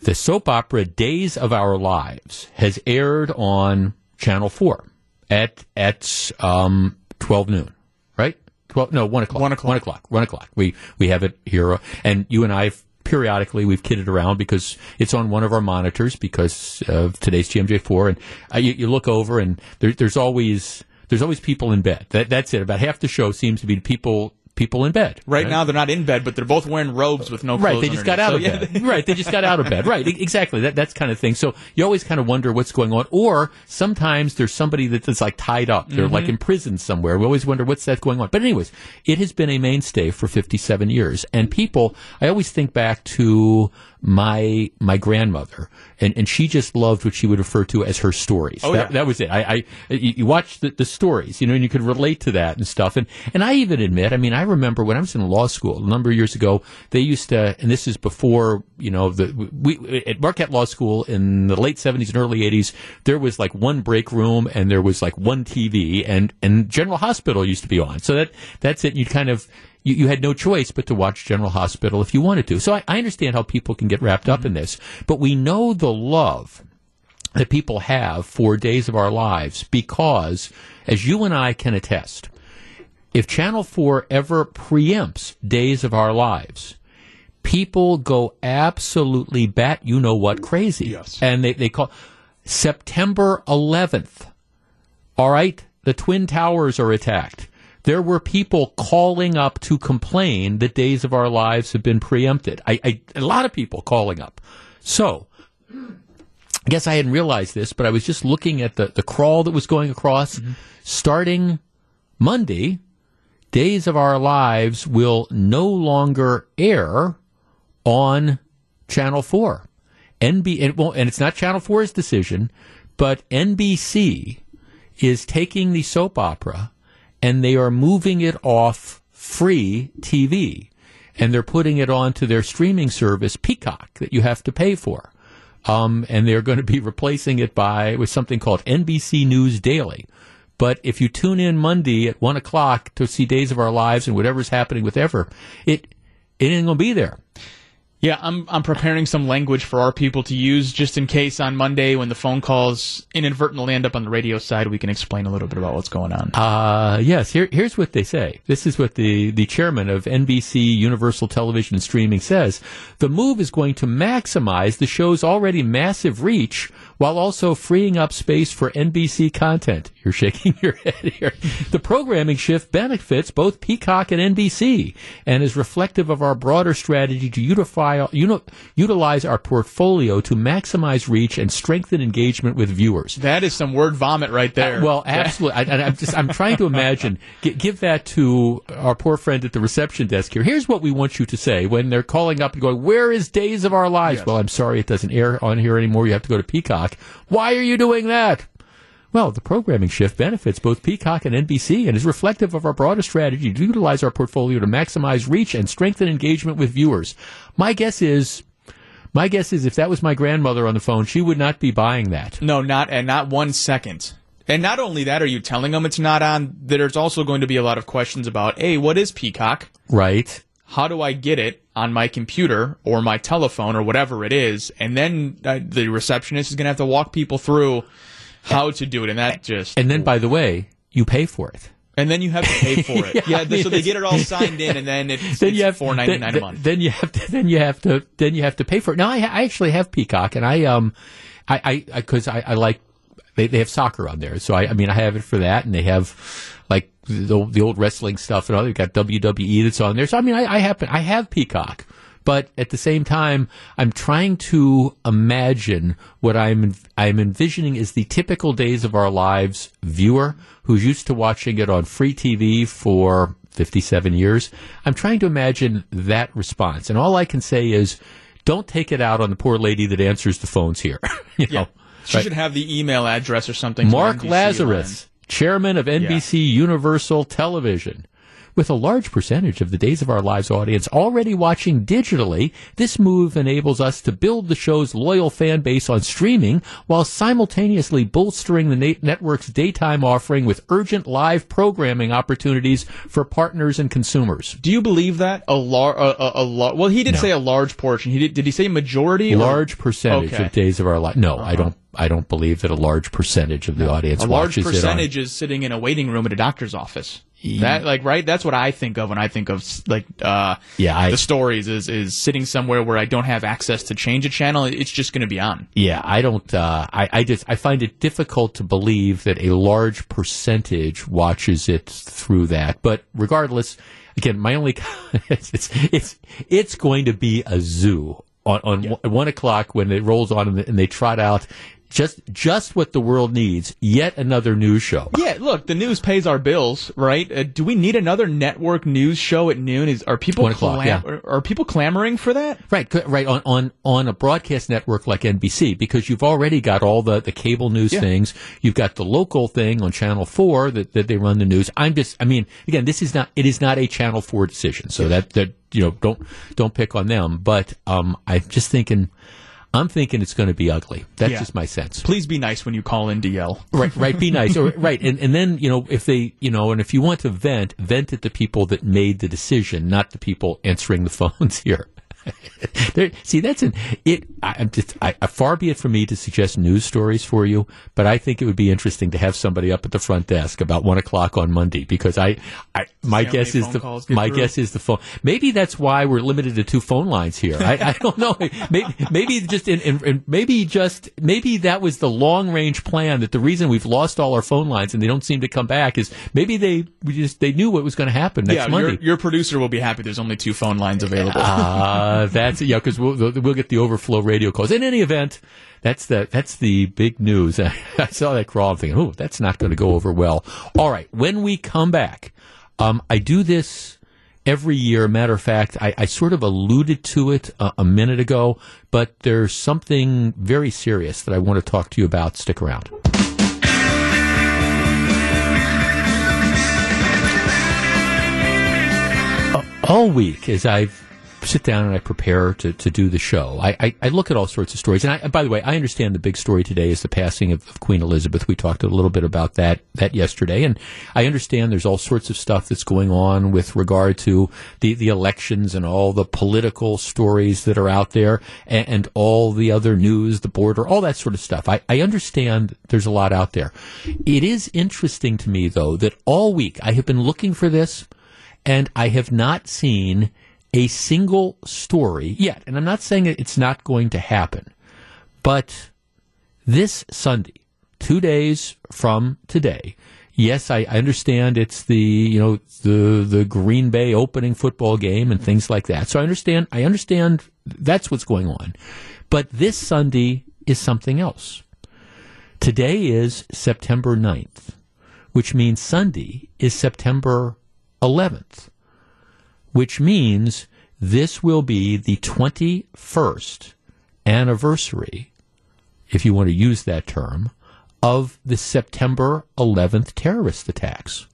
the soap opera Days of Our Lives has aired on Channel 4 at at um, twelve noon, right? Twelve? No, one o'clock. One o'clock. One o'clock. One o'clock. We we have it here, and you and I periodically we've kidded around because it's on one of our monitors because of today's TMJ4, and uh, you, you, look over and there, there's always there's always people in bed. That, that's it. About half the show seems to be people people in bed. Right, right, now, they're not in bed, but they're both wearing robes with no Right, they just got out so, of bed. Yeah. right, they just got out of bed. Right, exactly. That that's kind of thing. So you always kind of wonder what's going on. Or sometimes there's somebody that's like tied up. They're mm-hmm. like in prison somewhere. We always wonder what's that going on. But anyways, it has been a mainstay for 57 years, and people. I always think back to my my grandmother, and, and she just loved what she would refer to as her stories. Oh, that, yeah. that was it. I, I you, watch the, the stories, you know, and you could relate to that and stuff. And and I even admit, I mean, I remember when I was in law school a number of years ago, they used to, and this is before you know the we at Marquette Law School in the late seventies and early eighties, there was like one break room and there was like one TV, and and General Hospital used to be on. So that that's it. You kind of you, you had no choice but to watch General Hospital if you wanted to. So I, I understand how people can get wrapped up in mm-hmm. this, but we know the love that people have for Days of Our Lives because, as you and I can attest, if Channel 4 ever preempts Days of Our Lives, people go absolutely bat you know what crazy. Yes. And they, they call September 11th. All right? The Twin Towers are attacked there were people calling up to complain that Days of Our Lives have been preempted. I, I, a lot of people calling up. So, I guess I hadn't realized this, but I was just looking at the, the crawl that was going across. Mm-hmm. Starting Monday, Days of Our Lives will no longer air on Channel 4. NB, it won't, and it's not Channel 4's decision, but NBC is taking the soap opera and they are moving it off free TV and they're putting it onto their streaming service Peacock that you have to pay for. um, and they're going to be replacing it by with something called NBC News Daily. But if you tune in Monday at one o'clock to see Days of Our Lives and whatever's happening with Ever, it it ain't going to be there. Yeah, I'm I'm preparing some language for our people to use just in case on Monday when the phone calls inadvertently end up on the radio side, we can explain a little bit about what's going on. Uh, yes, here, here's what they say. This is what the, the chairman of NBC Universal Television Streaming says. The move is going to maximize the show's already massive reach while also freeing up space for NBC content. You're shaking your head here. The programming shift benefits both Peacock and NBC and is reflective of our broader strategy to unify, uni- utilize our portfolio to maximize reach and strengthen engagement with viewers. That is some word vomit right there. Uh, well, absolutely. I, am just I'm trying to imagine. G- give that to our poor friend at the reception desk here. Here's what we want you to say when they're calling up and going, "Where is Days of Our Lives?" Yes. Well, I'm sorry, it doesn't air on here anymore. You have to go to Peacock. Why are you doing that? Well, the programming shift benefits both Peacock and NBC and is reflective of our broader strategy to utilize our portfolio to maximize reach and strengthen engagement with viewers. My guess is my guess is if that was my grandmother on the phone, she would not be buying that. No, not and not one second. And not only that, are you telling them it's not on? There's also going to be a lot of questions about, hey, what is Peacock? Right. How do I get it on my computer or my telephone or whatever it is? And then uh, the receptionist is going to have to walk people through how to do it, and that just And then, by the way, you pay for it. and then you have to pay for it. Yeah, yeah, I mean, so they get it all signed in, and then it's, then you have four ninety nine a month. Then you have to then you have to then you have to pay for it. Now I, I actually have Peacock, and I um I I because I, I, like they they have soccer on there, so I I mean I have it for that, and they have like the, the old wrestling stuff and all. They've got WWE that's on there, so I mean I, I happen I have Peacock. But at the same time, I'm trying to imagine what I'm I'm envisioning is the typical Days of Our Lives viewer who's used to watching it on free TV for 57 years. I'm trying to imagine that response, and all I can say is, don't take it out on the poor lady that answers the phones here. you know, She right? should have the email address or something. Mark Lazarus, chairman of NBC Universal Television. With a large percentage of the Days of Our Lives audience already watching digitally, this move enables us to build the show's loyal fan base on streaming while simultaneously bolstering the na- network's daytime offering with urgent live programming opportunities for partners and consumers. Do you believe that a large, a, a, a lar- Well, he did say a large portion. He did. Did he say majority? or- Large percentage Okay. Uh-huh. of Days of Our Lives. No, I don't. I don't believe that a large percentage of the audience a large watches it on- percentage is sitting in a waiting room at a doctor's office. That like right? That's what I think of when I think of like uh Yeah, I- the stories is is sitting somewhere where I don't have access to change a channel. It's just going to be on. Yeah, I don't. Uh, I, I just I find it difficult to believe that a large percentage watches it through that. But regardless, again, my only it's it's it's, it's going to be a zoo on on one- one o'clock when it rolls on and they trot out just just what the world needs. Yet another news show. Yeah, look, the news pays our bills, right? Uh, do we need another network news show at noon? Is are people o'clock, yeah. are, are people clamoring for that? Right, right on, on on a broadcast network like NBC because you've already got all the, the cable news Yeah. things. You've got the local thing on Channel Four that, that they run the news. I'm just, I mean, again, this is not it is not a Channel Four decision, so that that you know don't don't pick on them. But um, I'm just thinking, I'm thinking it's going to be ugly. That's Yeah. just my sense. Please be nice when you call in to yell. Right, right. Be nice. Or, right, and and then you know if they you know and if you want to vent, vent at the people that made the decision, not the people answering the phones here. there, see, that's an it. I, I'm just I, I- far be it from me to suggest news stories for you, but I think it would be interesting to have somebody up at the front desk about one o'clock on Monday because I, I my how guess is the my through. guess is the phone. Maybe that's why we're limited to two phone lines here. I, I don't know. Maybe, maybe just in, in, in maybe just maybe that was the long range plan. That the reason we've lost all our phone lines and they don't seem to come back is maybe they we just they knew what was going to happen next yeah, Monday. your, your producer will be happy. There's only two phone lines available. Uh, that's yeah, because we'll we'll get the overflow radio calls. In any event, that's the that's the big news. I saw that crawl. Thinking, oh, that's not going to go over well. All right, when we come back, um, I do this every year. Matter of fact, I, I sort of alluded to it a, a minute ago, but there's something very serious that I want to talk to you about. Stick around. all week as I've sit down and I prepare to, to do the show, I, I, I look at all sorts of stories. And I, by the way, I understand the big story today is the passing of, of, Queen Elizabeth. We talked a little bit about that that yesterday, and I understand there's all sorts of stuff that's going on with regard to the the elections and all the political stories that are out there, and, and all the other news, the border, all that sort of stuff. I, I understand there's a lot out there. It is interesting to me though that all week I have been looking for this, and I have not seen a single story yet. And I'm not saying it's not going to happen, but this Sunday, two days from today, yes, I, I, understand it's the you know the the Green Bay opening football game and things like that. So I understand I understand that's what's going on. But this Sunday is something else. Today is September 9th, which means Sunday is September 11th which means this will be the 21st anniversary, if you want to use that term, of the September 11th terrorist attacks.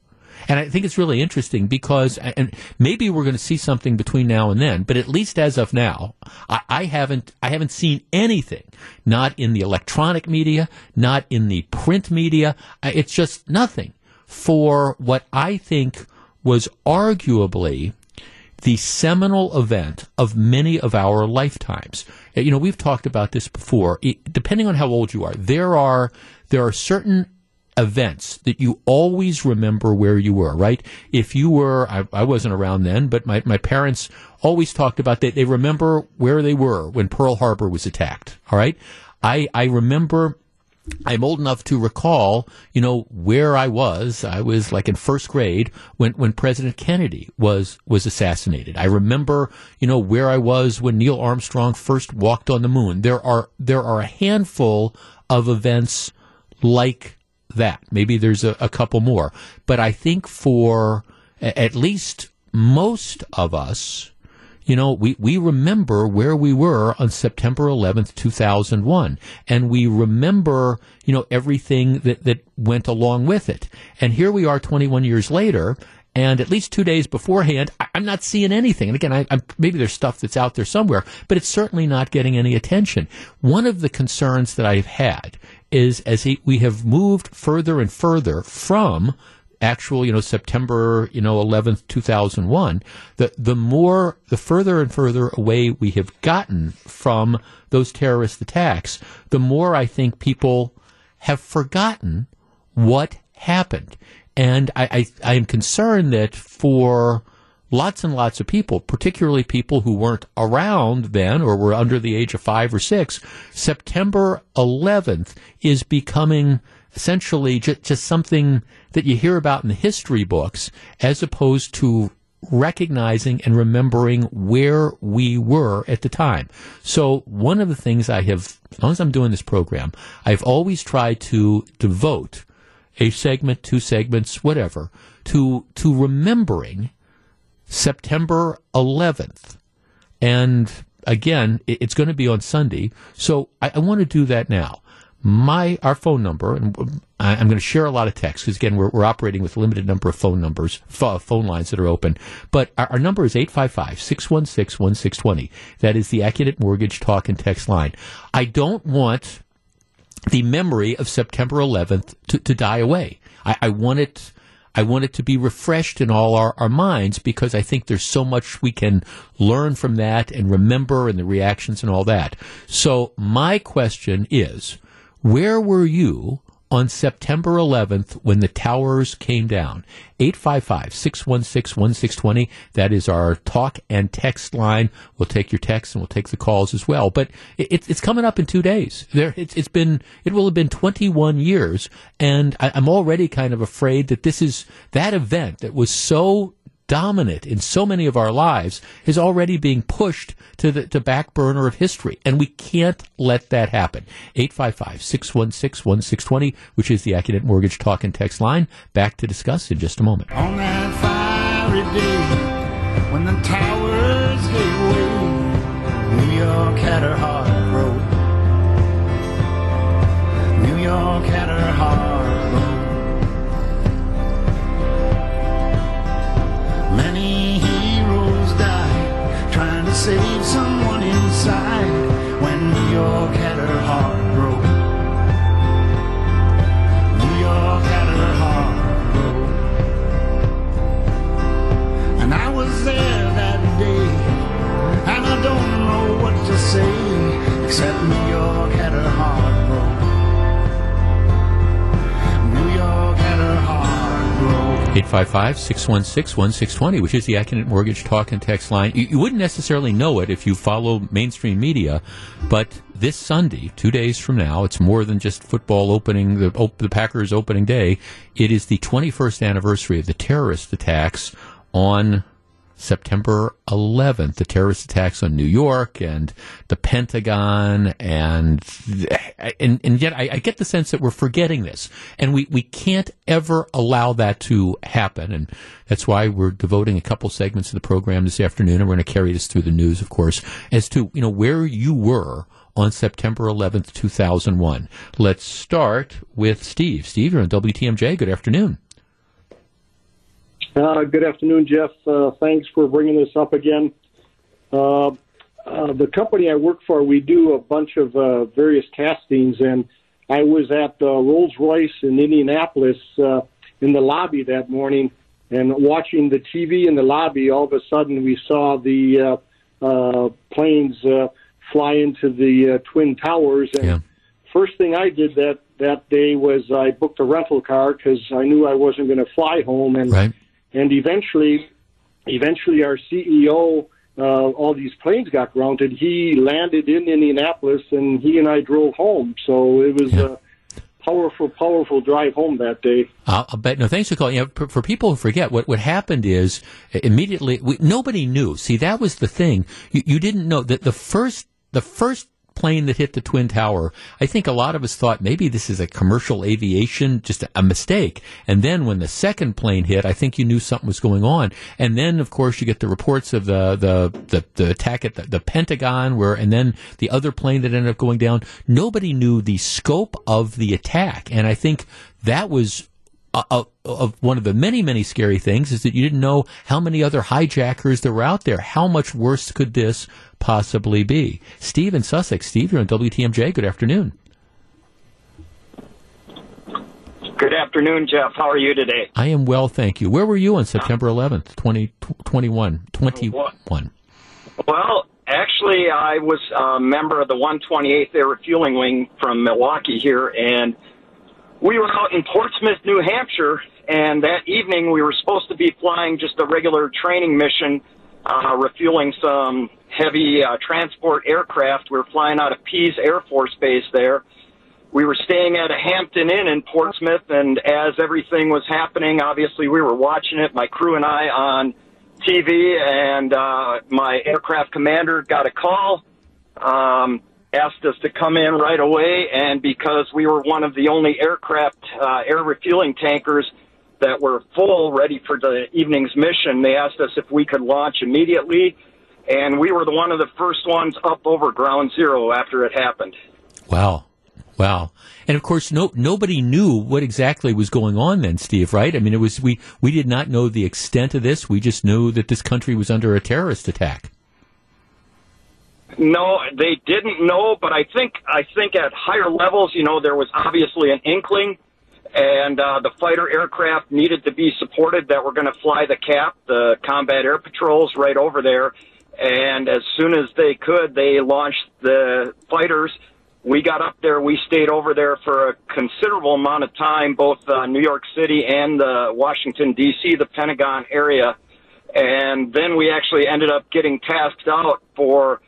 And I think it's really interesting because, and maybe we're going to see something between now and then, but at least as of now, I, I, haven't, I haven't seen anything, not in the electronic media, not in the print media. It's just nothing for what I think was arguably the seminal event of many of our lifetimes. You know, we've talked about this before. It, depending on how old you are, there are there are certain events that you always remember where you were, right? If you were, I, I wasn't around then, but my, my parents always talked about that. They remember where they were when Pearl Harbor was attacked. All right. I, I remember I'm old enough to recall, you know, where I was. I was like in first grade when, when President Kennedy was, was assassinated. I remember, you know, where I was when Neil Armstrong first walked on the moon. There are, there are a handful of events like that. Maybe there's a, a couple more, but I think for at least most of us, you know, we, we remember where we were on September 11th, 2001. And we remember, you know, everything that, that went along with it. And here we are 21 years later. And at least two days beforehand, I, am not seeing anything. And again, I, I'm, maybe there's stuff that's out there somewhere, but it's certainly not getting any attention. One of the concerns that I've had is as he, we have moved further and further from actual, you know, September, you know, 11th, 2001, the, the more, the further and further away we have gotten from those terrorist attacks, the more I think people have forgotten what happened. And I, I, I am concerned that for lots and lots of people, particularly people who weren't around then or were under the age of five or six, September 11th is becoming essentially just, just something that you hear about in the history books as opposed to recognizing and remembering where we were at the time. So one of the things I have, as long as I'm doing this program, I've always tried to devote a segment, two segments, whatever, to, to remembering September 11th. And again, it's going to be on Sunday. So I, I want to do that now my our phone number, and I'm going to share a lot of text because again we're, we're operating with a limited number of phone numbers, phone lines that are open. But our, our number is 855-616-1620. That is the Accunet Mortgage Talk and Text line. I don't want the memory of September 11th to, to die away. I, I want it. I want it to be refreshed in all our, our minds because I think there's so much we can learn from that and remember and the reactions and all that. So my question is, where were you on September 11th when the towers came down? 855 616 1620. That is our talk and text line. We'll take your texts and we'll take the calls as well. But it, it's coming up in two days. There, it's, it's been, it will have been 21 years. And I, I'm already kind of afraid that this is that event that was so dominant in so many of our lives is already being pushed to the to back burner of history. And we can't let that happen. 855-616-1620, which is the Accunet Mortgage Talk and Text line. Back to discuss in just a moment. On that fiery day when the towers gave way, New York had her heart broke. New York had her heart save someone inside when New York had her heart broke. New York had her heart broke, And I was there that day, and I don't know what to say, except New York had her heart 855 616 1620, which is the Accunet Mortgage Talk and Text line. You, you, wouldn't necessarily know it if you follow mainstream media, but this Sunday, two days from now, it's more than just football opening, the, op- the Packers opening day. It is the 21st anniversary of the terrorist attacks on September 11th, the terrorist attacks on New York and the Pentagon, and and, and yet I, I, get the sense that we're forgetting this, and we, we can't ever allow that to happen, and that's why we're devoting a couple segments of the program this afternoon, and we're going to carry this through the news, of course, as to you know where you were on September 11th, 2001. Let's start with Steve. Steve, you're on WTMJ. Good afternoon. Uh, good afternoon, Jeff. Uh, thanks for bringing this up again. Uh, uh the company I work for, we do a bunch of uh, various castings, and I was at uh, Rolls Royce in Indianapolis in the lobby that morning, and watching the TV in the lobby. All of a sudden, we saw the planes fly into the twin towers, and yeah. first thing I did that that day was I booked a rental car because I knew I wasn't going to fly home, and right and eventually, eventually our CEO, uh, all these planes got grounded. He landed in Indianapolis, and he and I drove home. So it was. Yeah. a powerful, powerful drive home that day. Uh, I'll bet. No, thanks for calling. You know, for, for, people who forget, what what happened is immediately we, nobody knew. See, that was the thing. You, you didn't know that the first the first plane that hit the Twin Tower, I think a lot of us thought maybe this is a commercial aviation, just a, mistake. And then when the second plane hit, I think you knew something was going on. And then, of course, you get the reports of the the, the, the attack at the, the Pentagon, where and then the other plane that ended up going down. Nobody knew the scope of the attack, and I think that was uh, of one of the many, many scary things is that you didn't know how many other hijackers there were out there. How much worse could this possibly be? Steve in Sussex. Steve, you're on WTMJ. Good afternoon. Good afternoon, Jeff. How are you today? I am well, thank you. Where were you on September 11th, 2021? 21. Well, actually, I was a member of the 128th Air Refueling Wing from Milwaukee here, and we were out in Portsmouth, New Hampshire, and that evening we were supposed to be flying just a regular training mission, uh, refueling some heavy uh, transport aircraft. We were flying out of Pease Air Force Base there. We were staying at a Hampton Inn in Portsmouth, and as everything was happening, obviously we were watching it, my crew and I on TV, and uh, my aircraft commander got a call. Um, asked us to come in right away, and because we were one of the only aircraft uh, air refueling tankers that were full, ready for the evening's mission, they asked us if we could launch immediately, and we were the one of the first ones up over ground zero after it happened. Wow. Wow. And of course, no, nobody knew what exactly was going on then, Steve, right? I mean, it was, we, we did not know the extent of this. We just knew that this country was under a terrorist attack. No, they didn't know, but I think I think at higher levels, you know, there was obviously an inkling, and uh, the fighter aircraft needed to be supported that were going to fly the CAP, the combat air patrols, right over there. And as soon as they could, they launched the fighters. We got up there. We stayed over there for a considerable amount of time, both uh, New York City and uh, Washington D.C., the Pentagon area. And then we actually ended up getting tasked out for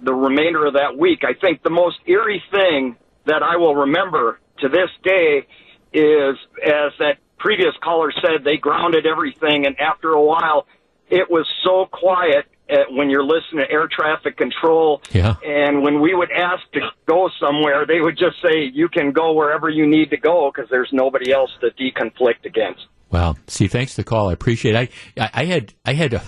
the remainder of that week. I think the most eerie thing that I will remember to this day is, as that previous caller said, they grounded everything, and after a while, it was so quiet uh, when you're listening to air traffic control. Yeah. And when we would ask to go somewhere, they would just say, "You can go wherever you need to go because there's nobody else to deconflict against." Wow. See, thanks for the call. I appreciate it. I, I had, I had a,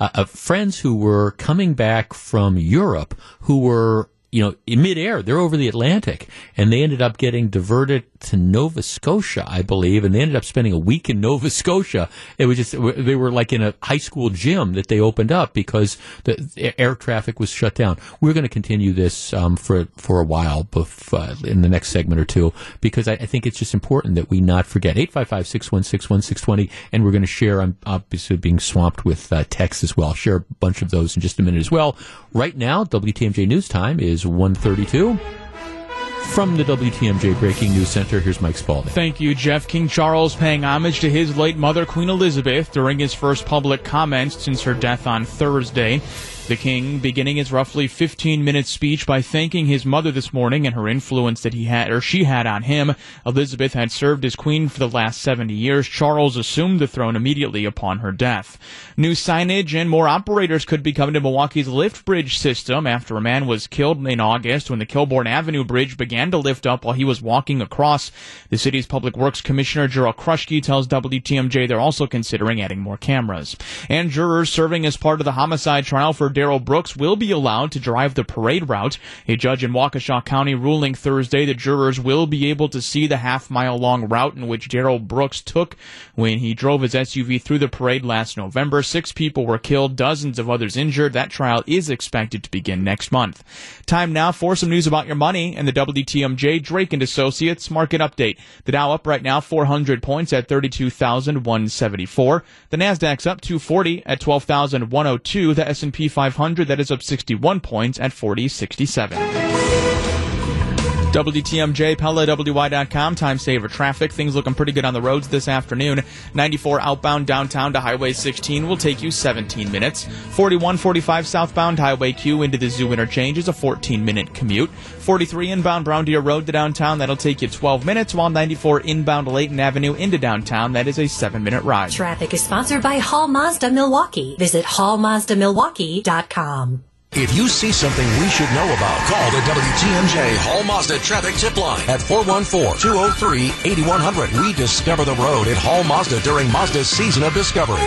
uh, friends who were coming back from Europe who were you know, in midair, they're over the Atlantic, and they ended up getting diverted to Nova Scotia, I believe, and they ended up spending a week in Nova Scotia. It was just they were like in a high school gym that they opened up because the air traffic was shut down. We're going to continue this um, for for a while, uh, in the next segment or two, because I, I, think it's just important that we not forget 855-616-1620, and we're going to share. I'm obviously being swamped with uh, texts as well. I'll share a bunch of those in just a minute as well. Right now, WTMJ News Time is is 132. From the WTMJ Breaking News Center, here's Mike Spalding. Thank you, Jeff. King Charles paying homage to his late mother, Queen Elizabeth, during his first public comments since her death on Thursday. The king beginning his roughly 15 minute speech by thanking his mother this morning and her influence that he had or she had on him. Elizabeth had served as queen for the last 70 years. Charles assumed the throne immediately upon her death. New signage and more operators could be coming to Milwaukee's lift bridge system after a man was killed in August when the Kilbourn Avenue bridge began to lift up while he was walking across. The city's public works commissioner Jerrel Kruschke tells WTMJ they're also considering adding more cameras. And jurors serving as part of the homicide trial for Darrell Brooks will be allowed to drive the parade route. A judge in Waukesha County ruling Thursday that jurors will be able to see the half mile long route in which Darrell Brooks took when he drove his SUV through the parade last November. Six people were killed, dozens of others injured. That trial is expected to begin next month. Time now for some news about your money and the WTMJ Drake and Associates market update. The Dow up right now 400 points at 32,174. The Nasdaq's up 240 at 12,102. The S&P 500 500 that is up 61 points at 4067. WTMJ, PellaWY.com, time saver traffic. Things looking pretty good on the roads this afternoon. 94 outbound downtown to Highway 16 will take you 17 minutes. 4145 southbound Highway Q into the Zoo Interchange is a 14 minute commute. 43 inbound Brown Deer Road to downtown, that'll take you 12 minutes, while 94 inbound Layton Avenue into downtown, that is a 7 minute ride. Traffic is sponsored by Hall Mazda Milwaukee. Visit hallmazdamilwaukee.com. If you see something we should know about, call the WTMJ Hall Mazda traffic tip line at 414-203-8100. We discover the road at Hall Mazda during Mazda's season of discovery.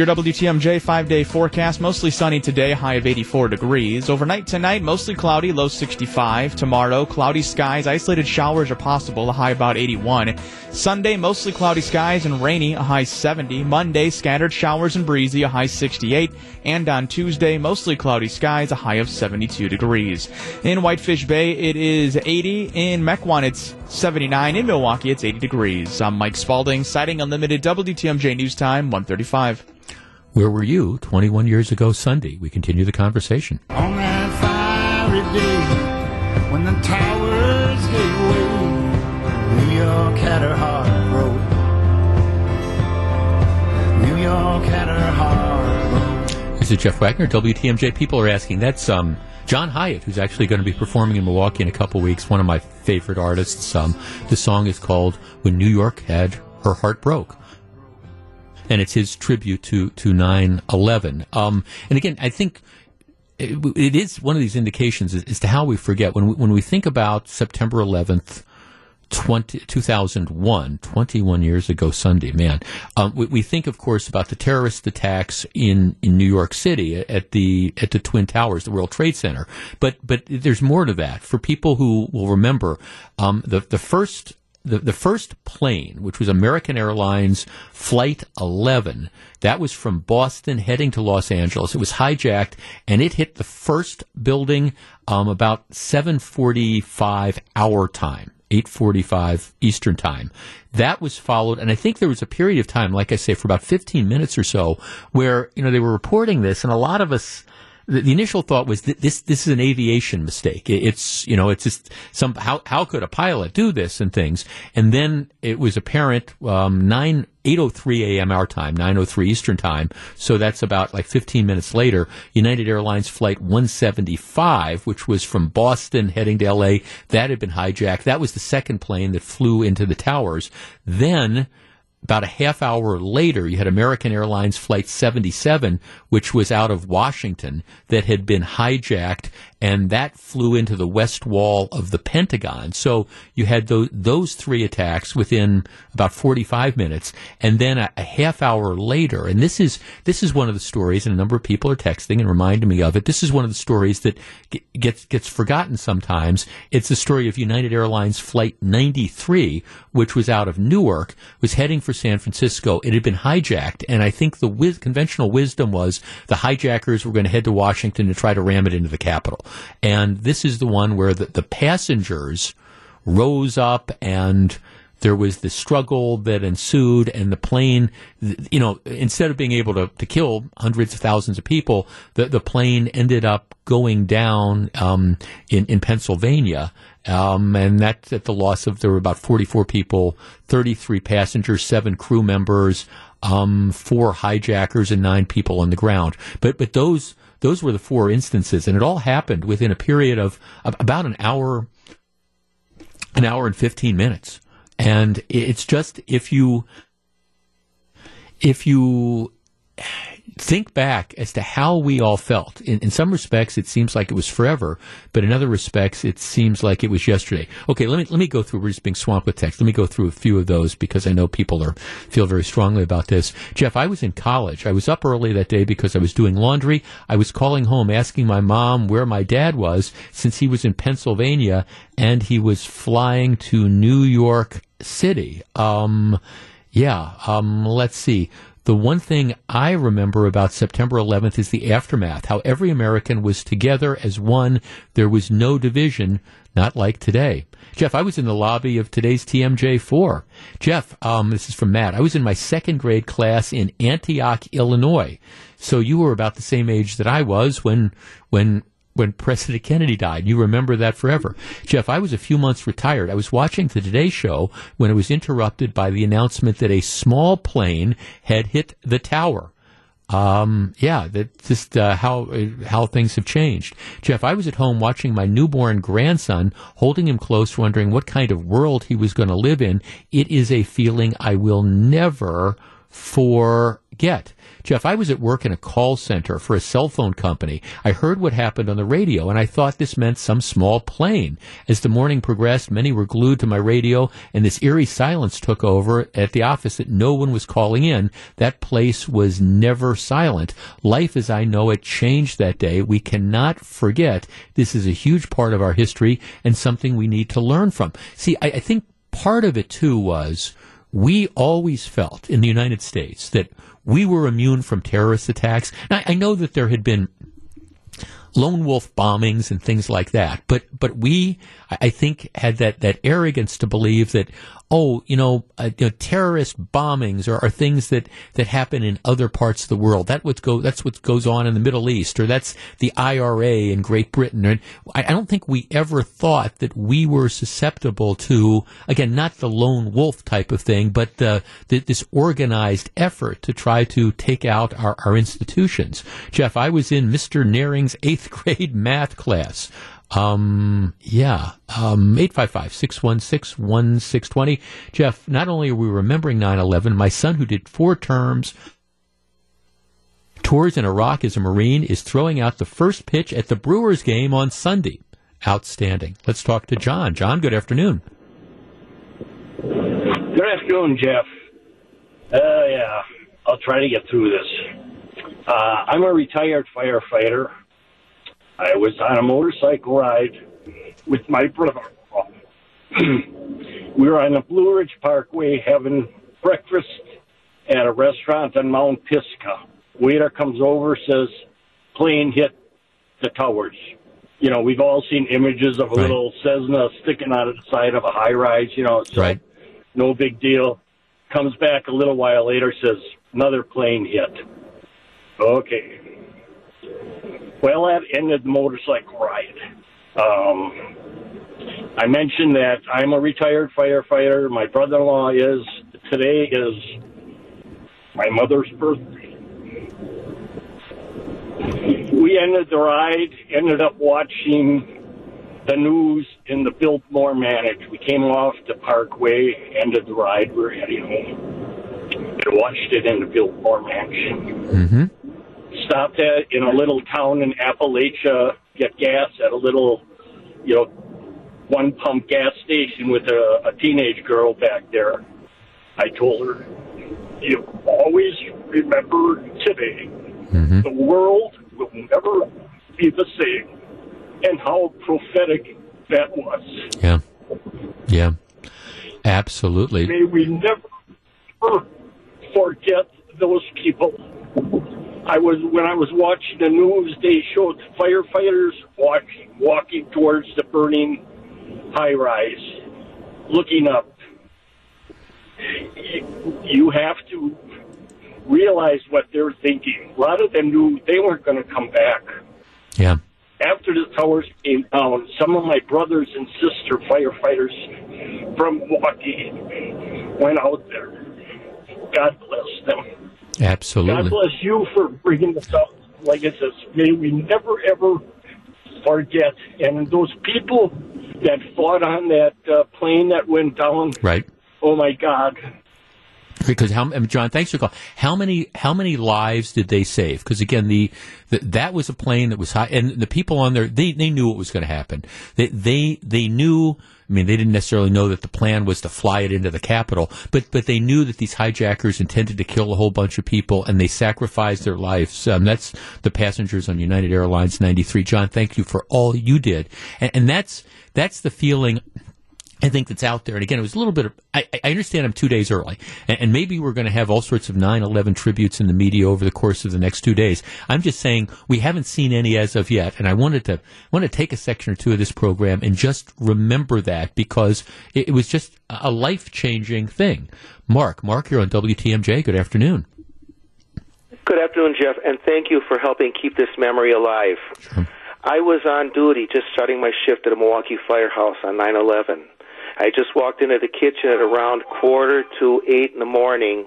Your WTMJ five day forecast mostly sunny today, high of 84 degrees. Overnight tonight, mostly cloudy, low 65. Tomorrow, cloudy skies, isolated showers are possible, a high about 81. Sunday, mostly cloudy skies and rainy, a high 70. Monday, scattered showers and breezy, a high 68. And on Tuesday, mostly cloudy skies, a high of 72 degrees. In Whitefish Bay, it is 80. In Mequon, it's 79. In Milwaukee, it's 80 degrees. I'm Mike Spalding, Siding Unlimited WTMJ News Time, 135. Where were you 21 years ago Sunday? We continue the conversation. On that fiery day when the towers gave way, New York had her heart broke. New York had her heart broke. This is Jeff Wagner, WTMJ. People are asking. That's um, John Hiatt, who's actually going to be performing in Milwaukee in a couple weeks. One of my favorite artists. Um, the song is called "When New York Had Her Heart Broke." And it's his tribute to to 9/11. Um, and again, I think it, it is one of these indications as, as, to how we forget when we, when we think about September 11th. 20, 2001, 21 years ago Sunday, man. Um, we, we, think, of course, about the terrorist attacks in, in New York City at the at the Twin Towers, the World Trade Center. But but there's more to that. For people who will remember, um, the the first the, the first plane, which was American Airlines Flight 11, that was from Boston heading to Los Angeles. It was hijacked and it hit the first building um, about 7:45 hour time. 8:45 Eastern Time. That was followed, and I think there was a period of time, like I say, for about 15 minutes or so, where you know they were reporting this, and a lot of us the, the initial thought was that this this is an aviation mistake. It, it's you know it's just some how how could a pilot do this and things. And then it was apparent um, nine 8:03 a.m. our time, 9:03 Eastern time. So that's about like 15 minutes later. United Airlines flight 175, which was from Boston heading to L.A., that had been hijacked. That was the second plane that flew into the towers. Then about a half hour later, you had American Airlines Flight 77, which was out of Washington, that had been hijacked and that flew into the west wall of the Pentagon. So you had those, those three attacks within about 45 minutes, and then a, a, half hour later, and this is this is one of the stories, and a number of people are texting and reminding me of it. This is one of the stories that gets gets forgotten sometimes. It's the story of United Airlines Flight 93, which was out of Newark, was heading for San Francisco. It had been hijacked, and I think the wiz- conventional wisdom was the hijackers were going to head to Washington to try to ram it into the Capitol. And this is the one where the, the passengers rose up and there was the struggle that ensued, and the plane, you know, instead of being able to, to kill hundreds of thousands of people, the, the plane ended up going down um, in, in Pennsylvania. Um, and that's at the loss of, there were about 44 people, 33 passengers, seven crew members, um, four hijackers, and nine people on the ground. But, but those, those were the four instances, and it all happened within a period of, about an hour, an hour and 15 minutes. And it's just if you if you think back as to how we all felt. In, in, some respects, it seems like it was forever, but in other respects, it seems like it was yesterday. Okay, let me let me go through. We're just being swamped with text. Let me go through a few of those because I know people are feel very strongly about this. Jeff, I was in college. I was up early that day because I was doing laundry. I was calling home asking my mom where my dad was since he was in Pennsylvania and he was flying to New York City. Um, yeah. Um, let's see. The one thing I remember about September 11th is the aftermath, how every American was together as one. There was no division, not like today. Jeff, I was in the lobby of today's TMJ4. Jeff, um, this is from Matt. I was in my second grade class in Antioch, Illinois. So you were about the same age that I was when, when when President Kennedy died. You remember that forever. Jeff, I was a few months retired. I was watching the Today Show when it was interrupted by the announcement that a small plane had hit the tower. Um, yeah, that's just uh, how how things have changed. Jeff, I was at home watching my newborn grandson, holding him close, wondering what kind of world he was going to live in. It is a feeling I will never forget. Jeff, I was at work in a call center for a cell phone company. I heard what happened on the radio, and I thought this meant some small plane. As the morning progressed, many were glued to my radio, and this eerie silence took over at the office that no one was calling in. That place was never silent. Life as I know it changed that day. We cannot forget this is a huge part of our history and something we need to learn from. See, I, I think part of it too was we always felt in the United States that we were immune from terrorist attacks. I, I know that there had been lone wolf bombings and things like that. But but we, I think, had that that arrogance to believe that oh, you know, uh, you know terrorist bombings are, things that, that happen in other parts of the world. That what go that's what goes on in the Middle East, or that's the IRA in Great Britain. And I, I don't think we ever thought that we were susceptible to again not the lone wolf type of thing, but the, the, this organized effort to try to take out our, our institutions. Jeff, I was in Mr. Naring's eighth grade math class. Um, yeah, um, 855-616-1620. Jeff, not only are we remembering 9-11, my son who did four terms, tours in Iraq as a Marine, is throwing out the first pitch at the Brewers game on Sunday. Outstanding. Let's talk to John. John, good afternoon. Good afternoon, Jeff. Uh, yeah, I'll try to get through this. Uh, I'm a retired firefighter. I was on a motorcycle ride with my brother. we were on the Blue Ridge Parkway having breakfast at a restaurant on Mount Pisgah. Waiter comes over, says, plane hit the towers. You know, we've all seen images of a right. little Cessna sticking out of the side of a high rise, you know, so right. no big deal. Comes back a little while later, says, another plane hit. Okay, well, that ended the motorcycle ride. Um, I mentioned that I'm a retired firefighter. My brother-in-law is. Today is my mother's birthday. We ended the ride, ended up watching the news in the Biltmore Mansion. We came off the Parkway, ended the ride, we are heading home. And watched it in the Biltmore Mansion. Mm-hmm stopped at in a little town in Appalachia, get gas at a little, you know, one pump gas station with a, a teenage girl back there. I told her, you always remember today, mm-hmm. the world will never be the same. And how prophetic that was. Yeah. Yeah. Absolutely. May we never forget those people I was when I was watching the news, they showed firefighters walking walking towards the burning high rise, looking up, you, have to realize what they're thinking. A lot of them knew they weren't going to come back. Yeah. After the towers came down, some of my brothers and sister firefighters from Milwaukee went out there. God bless them. Absolutely. God bless you for bringing this up. Like I said, may we never ever forget. And those people that fought on that uh, plane that went down. Right. Oh my God. Because how, John, thanks for calling. How many how many lives did they save? Because again, the, the that was a plane that was high, and the people on there they, they knew what was going to happen. They, they they knew. I mean, they didn't necessarily know that the plan was to fly it into the Capitol, but but they knew that these hijackers intended to kill a whole bunch of people, and they sacrificed their lives. Um, that's the passengers on United Airlines 93. John, thank you for all you did, and, and that's that's the feeling I think that's out there. And again, it was a little bit of, I, I understand I'm two days early and, and maybe we're going to have all sorts of 9-11 tributes in the media over the course of the next two days. I'm just saying we haven't seen any as of yet. And I wanted to, want to take a section or two of this program and just remember that because it, it was just a life changing thing. Mark, Mark, you're on WTMJ. Good afternoon. Good afternoon, Jeff, and thank you for helping keep this memory alive. I was on duty just starting my shift at a Milwaukee firehouse on 9 11. I just walked into the kitchen at around quarter to eight in the morning,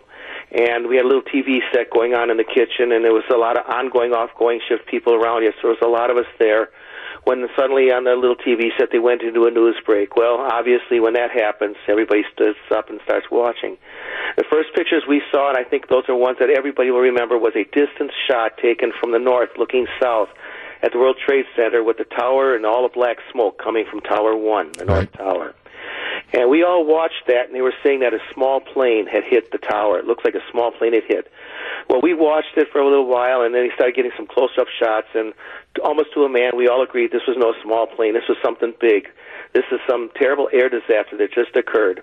and we had a little TV set going on in the kitchen, and there was a lot of ongoing, off-going shift people around us. So there was a lot of us there. When suddenly on the little TV set they went into a news break. Well, obviously when that happens, everybody stands up and starts watching. The first pictures we saw, and I think those are ones that everybody will remember, was a distance shot taken from the north, looking south at the World Trade Center with the tower and all the black smoke coming from Tower One, the North Tower. And we all watched that, and they were saying that a small plane had hit the tower. It looked like a small plane had hit. Well, we watched it for a little while, and then he started getting some close-up shots, and almost to a man, we all agreed this was no small plane. This was something big. This is some terrible air disaster that just occurred.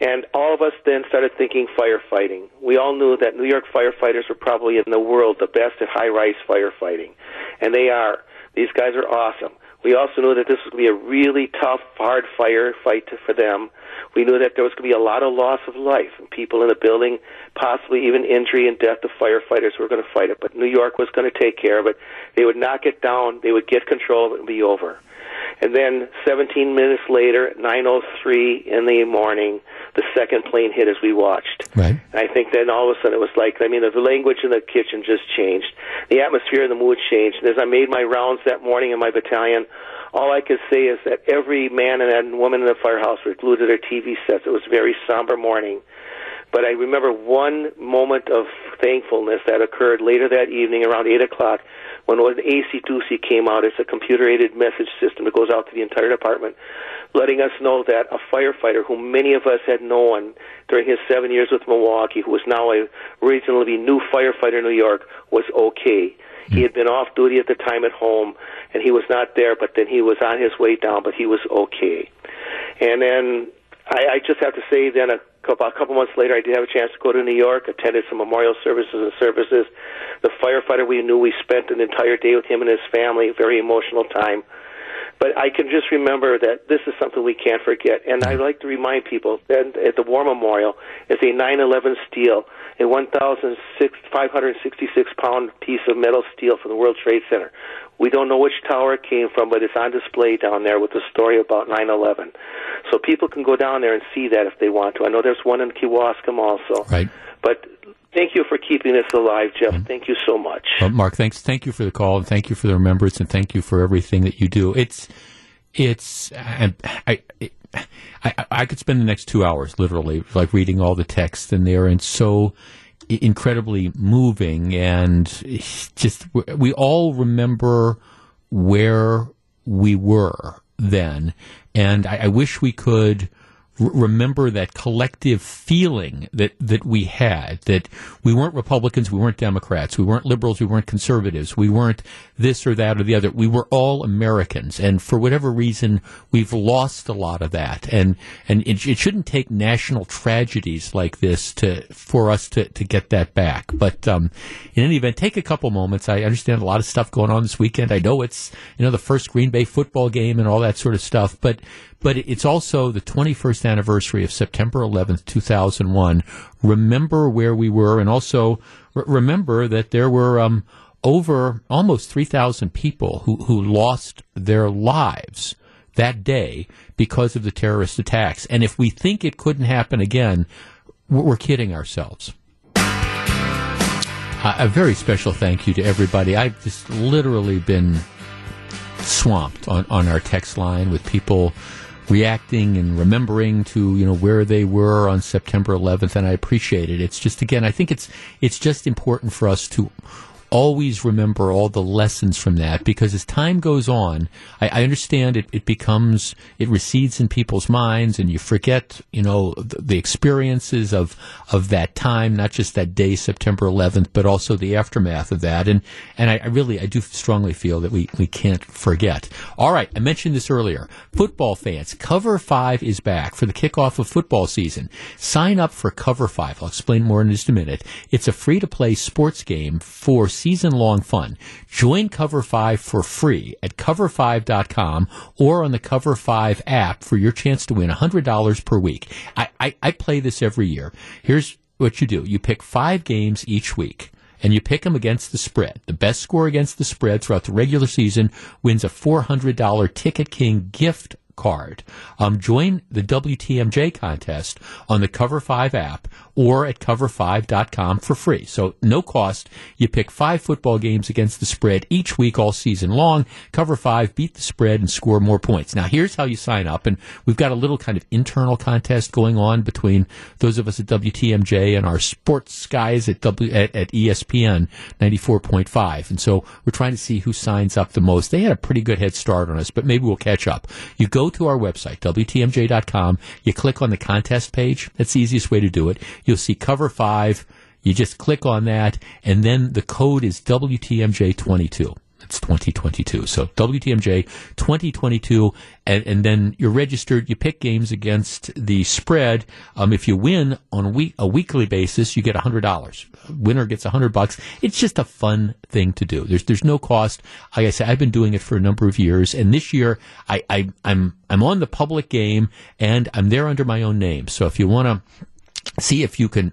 And all of us then started thinking firefighting. We all knew that New York firefighters were probably in the world the best at high-rise firefighting, and they are. These guys are awesome. We also knew that this was going to be a really tough, hard fire fight to, for them. We knew that there was going to be a lot of loss of life and people in the building, possibly even injury and death of firefighters who were going to fight it. But New York was going to take care of it. They would knock it down. They would get control of it and be over. And then 17 minutes later, at 9:03 in the morning, the second plane hit as we watched. Right. And I think then all of a sudden it was like, I mean, the language in the kitchen just changed. The atmosphere and the mood changed. And as I made my rounds that morning in my battalion, all I could say is that every man and woman in the firehouse were glued to their TV sets. It was a very somber morning. But I remember one moment of thankfulness that occurred later that evening around 8 o'clock when an AC2C came out. It's a computer aided message system that goes out to the entire department, letting us know that a firefighter whom many of us had known during his seven years with Milwaukee, who was now a reasonably new firefighter in New York, was okay. He had been off duty at the time at home, and he was not there, but then he was on his way down, but he was okay. And then I, I just have to say, then a couple, a couple months later, I did have a chance to go to New York, attended some memorial services and services. The firefighter we knew, we spent an entire day with him and his family, very emotional time. But I can just remember that this is something we can't forget. And I like to remind people that at the War Memorial is a 9/11 steel, a 1,566 pound piece of metal steel from the World Trade Center. We don't know which tower it came from, but it's on display down there with the story about 9/11. So people can go down there and see that if they want to. I know there's one in Kewaskum also. Right. But thank you for keeping this alive, Jeff. Mm-hmm. Thank you so much. Well, Mark, thanks. Thank you for the call, and thank you for the remembrance, and thank you for everything that you do. It's, it's, I, I, I, I could spend the next two hours literally like reading all the text in there, and so incredibly moving, and just we all remember where we were then, and I, I wish we could remember that collective feeling that, that we had that we weren't Republicans, we weren't Democrats, we weren't liberals, we weren't conservatives, we weren't this or that or the other. We were all Americans, and for whatever reason, we've lost a lot of that. And and it, it shouldn't take national tragedies like this to for us to, to get that back. But um, in any event, take a couple moments. I understand a lot of stuff going on this weekend. I know it's you know the first Green Bay football game and all that sort of stuff, but but it's also the 21st anniversary of September 11th, 2001, remember where we were and also r- remember that there were um, over almost 3,000 people who, who lost their lives that day because of the terrorist attacks. And if we think it couldn't happen again, we're, kidding ourselves. A very special thank you to everybody. I've just literally been swamped on, on our text line with people reacting and remembering to you know where they were on September 11th, and I appreciate it. It's just again, I think it's it's just important for us to always remember all the lessons from that because as time goes on, I, I understand it, it becomes, it recedes in people's minds and you forget, you know, the, the experiences of, of that time, not just that day, September 11th, but also the aftermath of that. And, and I, I really, I do strongly feel that we, we can't forget. All right. I mentioned this earlier. Football fans, Cover 5 is back for the kickoff of football season. Sign up for Cover 5. I'll explain more in just a minute. It's a free to play sports game for season long fun. Join Cover 5 for free at cover5.com or on the Cover 5 app for your chance to win $100 per week. I, I, I play this every year. Here's what you do. You pick five games each week and you pick them against the spread. The best score against the spread throughout the regular season wins a $400 Ticket King gift card. Um, join the WTMJ contest on the Cover 5 app or at cover5.com for free. So no cost. You pick five football games against the spread each week all season long. Cover 5, beat the spread and score more points. Now here's how you sign up. And we've got a little kind of internal contest going on between those of us at WTMJ and our sports guys at, w, at, at ESPN 94.5. And so we're trying to see who signs up the most. They had a pretty good head start on us, but maybe we'll catch up. You go to our website, WTMJ.com. You click on the contest page. That's the easiest way to do it. You'll see cover five. You just click on that, and then the code is WTMJ22. It's 2022. So WTMJ 2022, and, and then you're registered. You pick games against the spread. Um, if you win on a, week, a weekly basis, you get $100. Winner gets 100 bucks. It's just a fun thing to do. There's there's no cost. Like I said, I've been doing it for a number of years, and this year I, I I'm I'm on the public game, and I'm there under my own name. So if you want to see if you can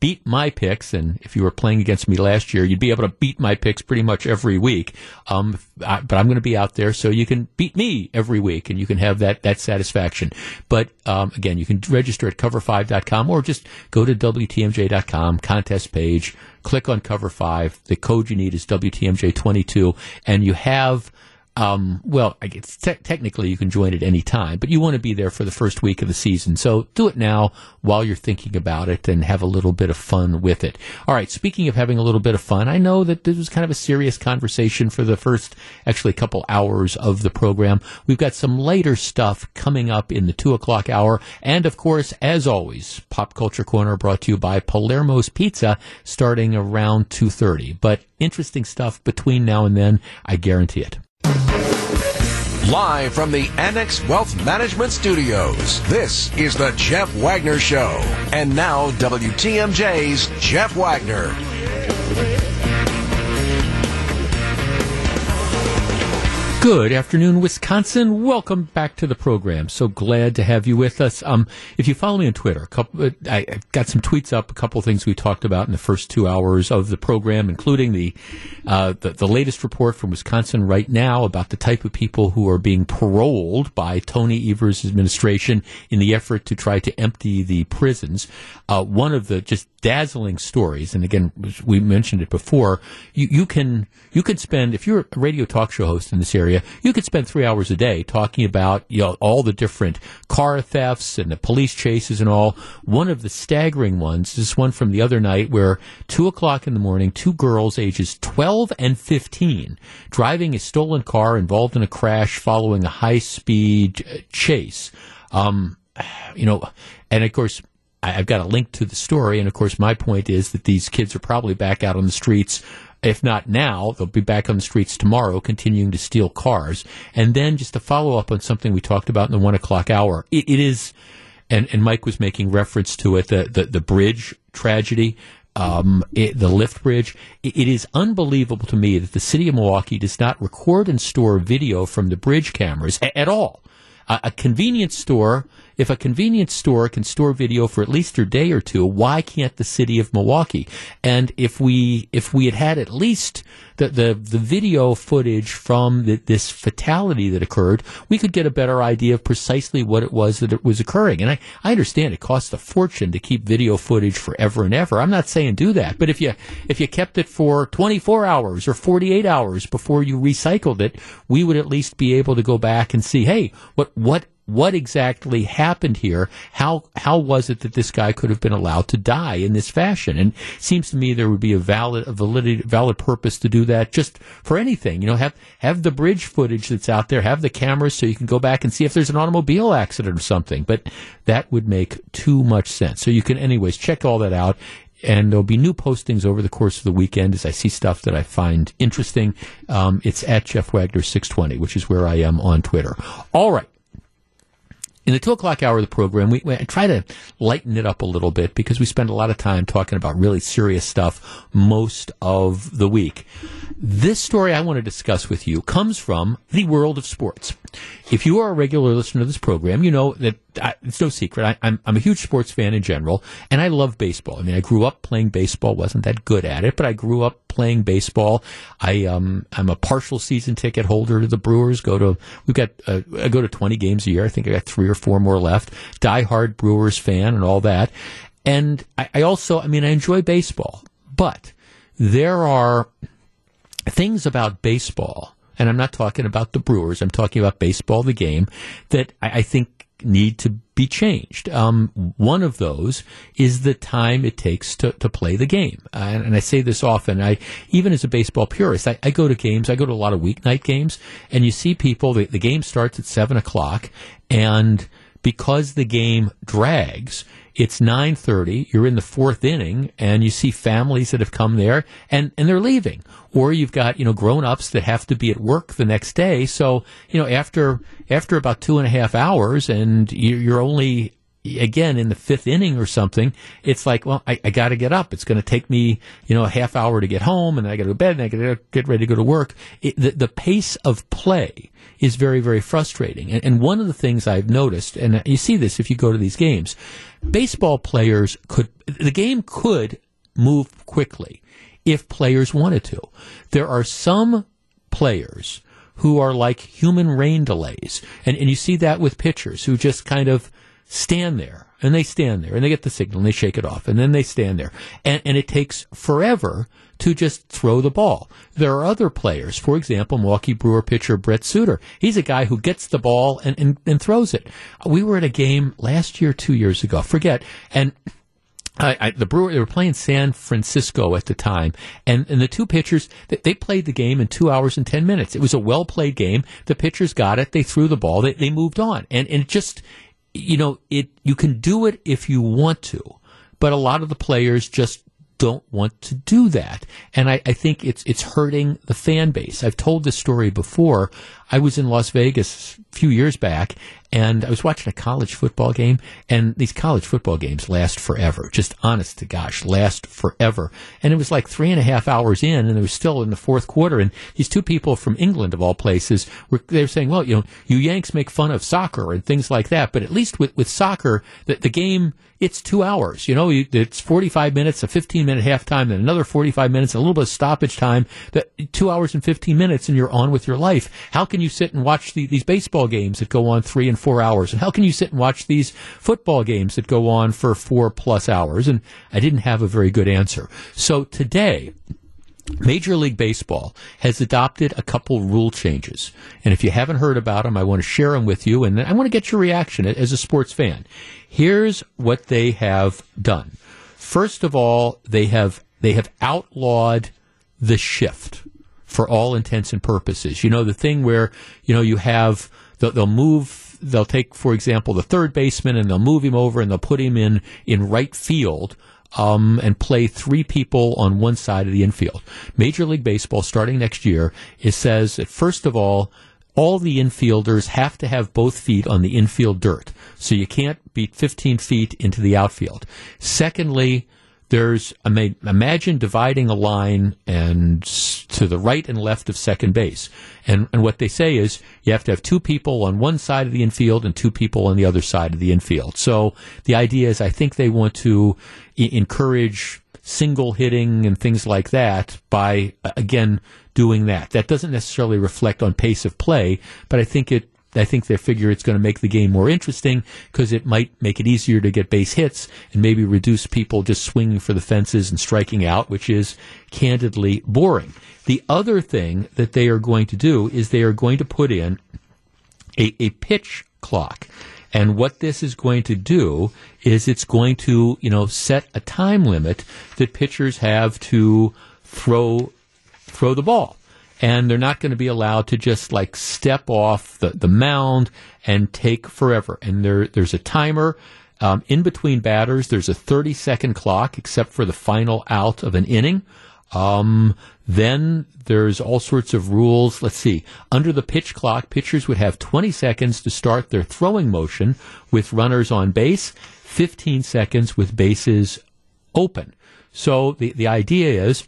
beat my picks. And if you were playing against me last year, you'd be able to beat my picks pretty much every week. Um, I, but I'm going to be out there so you can beat me every week and you can have that, that satisfaction. But, um, again, you can register at cover5.com or just go to WTMJ.com, contest page, click on cover five. The code you need is WTMJ22 and you have, um, well, te- technically you can join at any time, but you want to be there for the first week of the season. So do it now while you're thinking about it and have a little bit of fun with it. All right. Speaking of having a little bit of fun, I know that this was kind of a serious conversation for the first, actually, couple hours of the program. We've got some later stuff coming up in the two o'clock hour. And of course, as always, Pop Culture Corner brought to you by Palermo's Pizza starting around 2.30. But interesting stuff between now and then. I guarantee it. Live from the Annex Wealth Management Studios, this is the Jeff Wagner Show. And now, WTMJ's Jeff Wagner. Good afternoon, Wisconsin. Welcome back to the program. So glad to have you with us. Um, if you follow me on Twitter, couple, uh, I got some tweets up, a couple of things we talked about in the first two hours of the program, including the, uh, the, the latest report from Wisconsin right now about the type of people who are being paroled by Tony Evers' administration in the effort to try to empty the prisons. Uh, one of the just dazzling stories, and again, we mentioned it before. You, you can you can spend if you're a radio talk show host in this area, you could spend three hours a day talking about you know all the different car thefts and the police chases and all. One of the staggering ones is one from the other night where two o'clock in the morning, two girls ages twelve and fifteen driving a stolen car involved in a crash following a high speed chase. Um, you know, and of course I've got a link to the story, and of course, my point is that these kids are probably back out on the streets. If not now, they'll be back on the streets tomorrow, continuing to steal cars. And then, just to follow up on something we talked about in the one o'clock hour, it, it is, and, and Mike was making reference to it, the the, the bridge tragedy. Um, it, the lift bridge. It, it is unbelievable to me that the city of Milwaukee does not record and store video from the bridge cameras a- at all. A, a convenience store if a convenience store can store video for at least a day or two, why can't the city of Milwaukee? And if we if we had had at least the the, the video footage from the, this fatality that occurred, we could get a better idea of precisely what it was that it was occurring. And I, I understand it costs a fortune to keep video footage forever and ever. I'm not saying do that, but if you if you kept it for 24 hours or 48 hours before you recycled it, we would at least be able to go back and see, hey, what what what exactly happened here? How how was it that this guy could have been allowed to die in this fashion? And it seems to me there would be a valid a validity, valid purpose to do that just for anything. You know, have have the bridge footage that's out there, have the cameras so you can go back and see if there's an automobile accident or something. But that would make too much sense. So you can anyways check all that out and there'll be new postings over the course of the weekend as I see stuff that I find interesting. Um, it's at Jeff Wagner 620, which is where I am on Twitter. All right. In the two o'clock hour of the program, we, we try to lighten it up a little bit because we spend a lot of time talking about really serious stuff most of the week. This story I want to discuss with you comes from the world of sports. If you are a regular listener to this program, you know that I, it's no secret. I, I'm a huge sports fan in general, and I love baseball. I mean, I grew up playing baseball, wasn't that good at it, but I grew up playing baseball. I um, I'm a partial season ticket holder to the Brewers. Go to we've got uh, I go to 20 games a year. I think I got three or four more left. Die hard Brewers fan and all that. And I, I also, I mean, I enjoy baseball, but there are things about baseball, and I'm not talking about the Brewers, I'm talking about baseball, the game, that I, I think need to be changed. Um, one of those is the time it takes to, to play the game. Uh, and, I say this often. I even as a baseball purist, I, I, go to games. I go to a lot of weeknight games, and you see people. The, the game starts at seven o'clock, and because the game drags, it's 9:30, you're in the fourth inning and you see families that have come there and and they're leaving. Or you've got, you know, grown-ups that have to be at work the next day. So, you know, after after about two and a half hours and you're only again in the fifth inning or something, it's like, well, I, I got to get up. It's going to take me, you know, a half hour to get home, and I got to go to bed, and I got to get ready to go to work. It, the, the pace of play is very, very frustrating. And, and one of the things I've noticed, and you see this if you go to these games, baseball players could, the game could move quickly if players wanted to. There are some players who are like human rain delays. And, and you see that with pitchers who just kind of stand there and they stand there and they get the signal and they shake it off and then they stand there and, and it takes forever to just throw the ball. There are other players, for example, Milwaukee Brewer pitcher Brent Suter. He's a guy who gets the ball and, and, and throws it. We were at a game last year, two years ago, forget, and I, I, the Brewer, they were playing San Francisco at the time, and, and the two pitchers, they, they, played the game in two hours and ten minutes. It was a well played game. The pitchers got it. They threw the ball. They, they moved on, and, and it just you know, it you can do it if you want to, but a lot of the players just don't want to do that. And I, I, think it's it's hurting the fan base. I've told this story before. I was in Las Vegas a few years back, and I was watching a college football game, and these college football games last forever. Just honest to gosh, last forever. And it was like three and a half hours in, and it was still in the fourth quarter. And these two people from England, of all places, were they were saying, "Well, you know, you Yanks make fun of soccer and things like that, but at least with with soccer, the, the game." It's two hours, you know. It's forty-five minutes, a fifteen-minute halftime, then another forty-five minutes, a little bit of stoppage time. Two hours and fifteen minutes, and you're on with your life. How can you sit and watch the, these baseball games that go on three and four hours? And how can you sit and watch these football games that go on for four plus hours? And I didn't have a very good answer. So today, Major League Baseball has adopted a couple rule changes. And if you haven't heard about them, I want to share them with you. And I want to get your reaction as a sports fan. Here's what they have done. First of all, they have, they have outlawed the shift for all intents and purposes. You know, the thing where, you know, you have, they'll, they'll move, they'll take, for example, the third baseman and they'll move him over and they'll put him in, in right field. Um, and play three people on one side of the infield. Major League Baseball, starting next year, it says that first of all, all the infielders have to have both feet on the infield dirt. So you can't beat 15 feet into the outfield. Secondly, there's ima- imagine dividing a line and to the right and left of second base. And and what they say is you have to have two people on one side of the infield and two people on the other side of the infield. So the idea is I think they want to I- encourage single hitting and things like that by again doing that. That doesn't necessarily reflect on pace of play, but I think it I think they figure it's going to make the game more interesting because it might make it easier to get base hits and maybe reduce people just swinging for the fences and striking out, which is candidly boring. The other thing that they are going to do is they are going to put in a, a pitch clock. And what this is going to do is it's going to, you know, set a time limit that pitchers have to throw throw the ball. And they're not going to be allowed to just like step off the, the mound and take forever. And there there's a timer. Um, in between batters, there's a 30 second clock, except for the final out of an inning. Um, then there's all sorts of rules. Let's see. Under the pitch clock, pitchers would have 20 seconds to start their throwing motion with runners on base, 15 seconds with bases open. So the, the idea is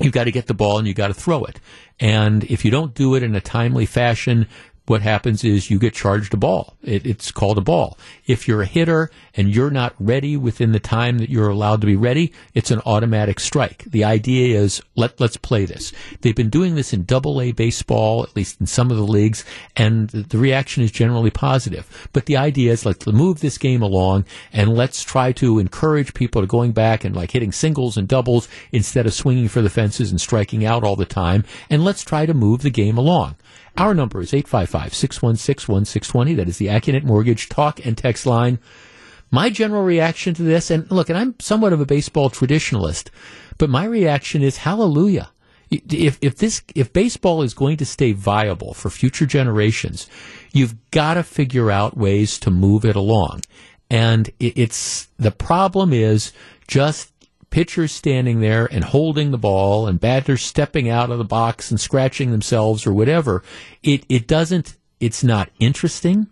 you've got to get the ball and you've got to throw it. And if you don't do it in a timely fashion, what happens is you get charged a ball. It, it's called a ball. If you're a hitter and you're not ready within the time that you're allowed to be ready, it's an automatic strike. The idea is let let's play this. They've been doing this in Double A baseball, at least in some of the leagues, and the, reaction is generally positive. But the idea is let's move this game along and let's try to encourage people to going back and like hitting singles and doubles instead of swinging for the fences and striking out all the time. And let's try to move the game along. Our number is 855-616-1620. That is the Accunet Mortgage talk and text line. My general reaction to this, and look, and I'm somewhat of a baseball traditionalist, but my reaction is hallelujah. If, if this, if baseball is going to stay viable for future generations, you've got to figure out ways to move it along. And it, it's, the problem is just pitchers standing there and holding the ball and batters stepping out of the box and scratching themselves or whatever, it, it doesn't, it's not interesting.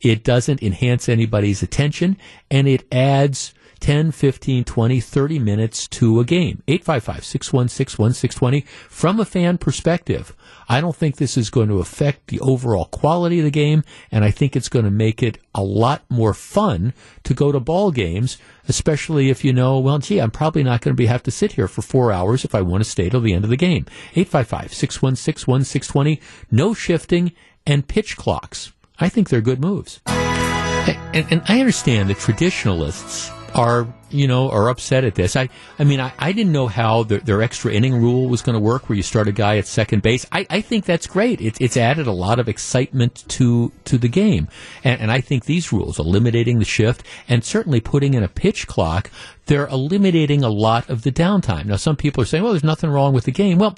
It doesn't enhance anybody's attention and it adds 10, 15, 20, 30 minutes to a game. 855-616-1620. From a fan perspective, I don't think this is going to affect the overall quality of the game, and I think it's going to make it a lot more fun to go to ball games, especially if you know, well, gee, I'm probably not going to be have to sit here for four hours if I want to stay till the end of the game. 855-616-1620. No shifting and pitch clocks. I think they're good moves. And, and I understand that traditionalists are, you know, are upset at this. I, I mean, I, I didn't know how their, their extra inning rule was going to work, where you start a guy at second base. I, I think that's great. It's it's added a lot of excitement to to the game, and, and I think these rules, eliminating the shift and certainly putting in a pitch clock, they're eliminating a lot of the downtime. Now, some people are saying, well, there's nothing wrong with the game. Well,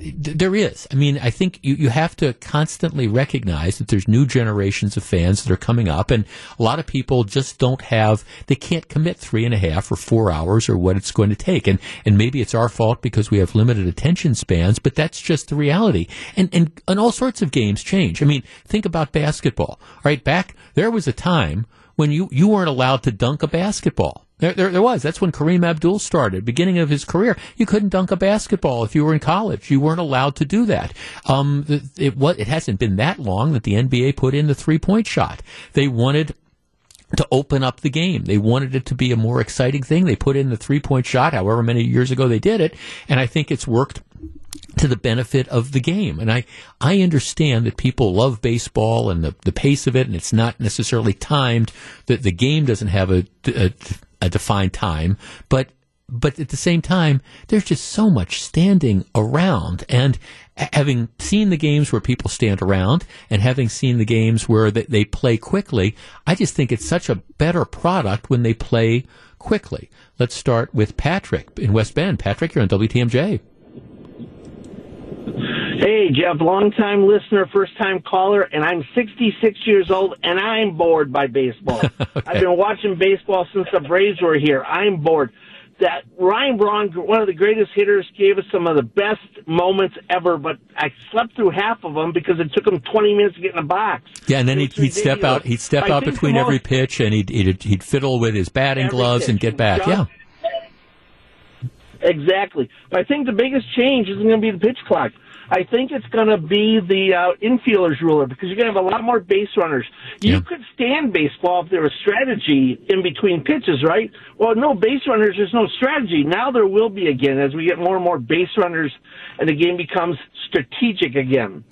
there is. I mean, I think you, you have to constantly recognize that there's new generations of fans that are coming up, and a lot of people just don't have, they can't commit three and a half or four hours or what it's going to take. And, and maybe it's our fault because we have limited attention spans, but that's just the reality. And, and, and all sorts of games change. I mean, think about basketball. right? back, there was a time when you, you weren't allowed to dunk a basketball. There, there, there, was. That's when Kareem Abdul started, beginning of his career. You couldn't dunk a basketball if you were in college. You weren't allowed to do that. Um, it, it, it hasn't been that long that the NBA put in the three point shot. They wanted to open up the game. They wanted it to be a more exciting thing. They put in the three point shot, however many years ago they did it, and I think it's worked to the benefit of the game. And I, I understand that people love baseball and the, the pace of it, and it's not necessarily timed, that the game doesn't have a, a a defined time, but but at the same time, there's just so much standing around. And having seen the games where people stand around and having seen the games where they, they play quickly, I just think it's such a better product when they play quickly. Let's start with Patrick in West Bend. Patrick, you're on WTMJ. Hey, Jeff, long-time listener, first-time caller, and I'm 66 years old, and I'm bored by baseball. okay. I've been watching baseball since the Braves were here. I'm bored. That Ryan Braun, one of the greatest hitters, gave us some of the best moments ever, but I slept through half of them because it took him 20 minutes to get in the box. Yeah, and then he'd, he'd step out. He'd step I out between every pitch, and he'd, he'd, he'd fiddle with his batting gloves pitch. and get back. Just, yeah Exactly. But I think the biggest change isn't going to be the pitch clock. I think it's going to be the uh, infielders ruler because you're going to have a lot more base runners. You Yeah. could stand baseball if there was strategy in between pitches, right? Well, no base runners, there's no strategy. Now there will be again as we get more and more base runners and the game becomes strategic again.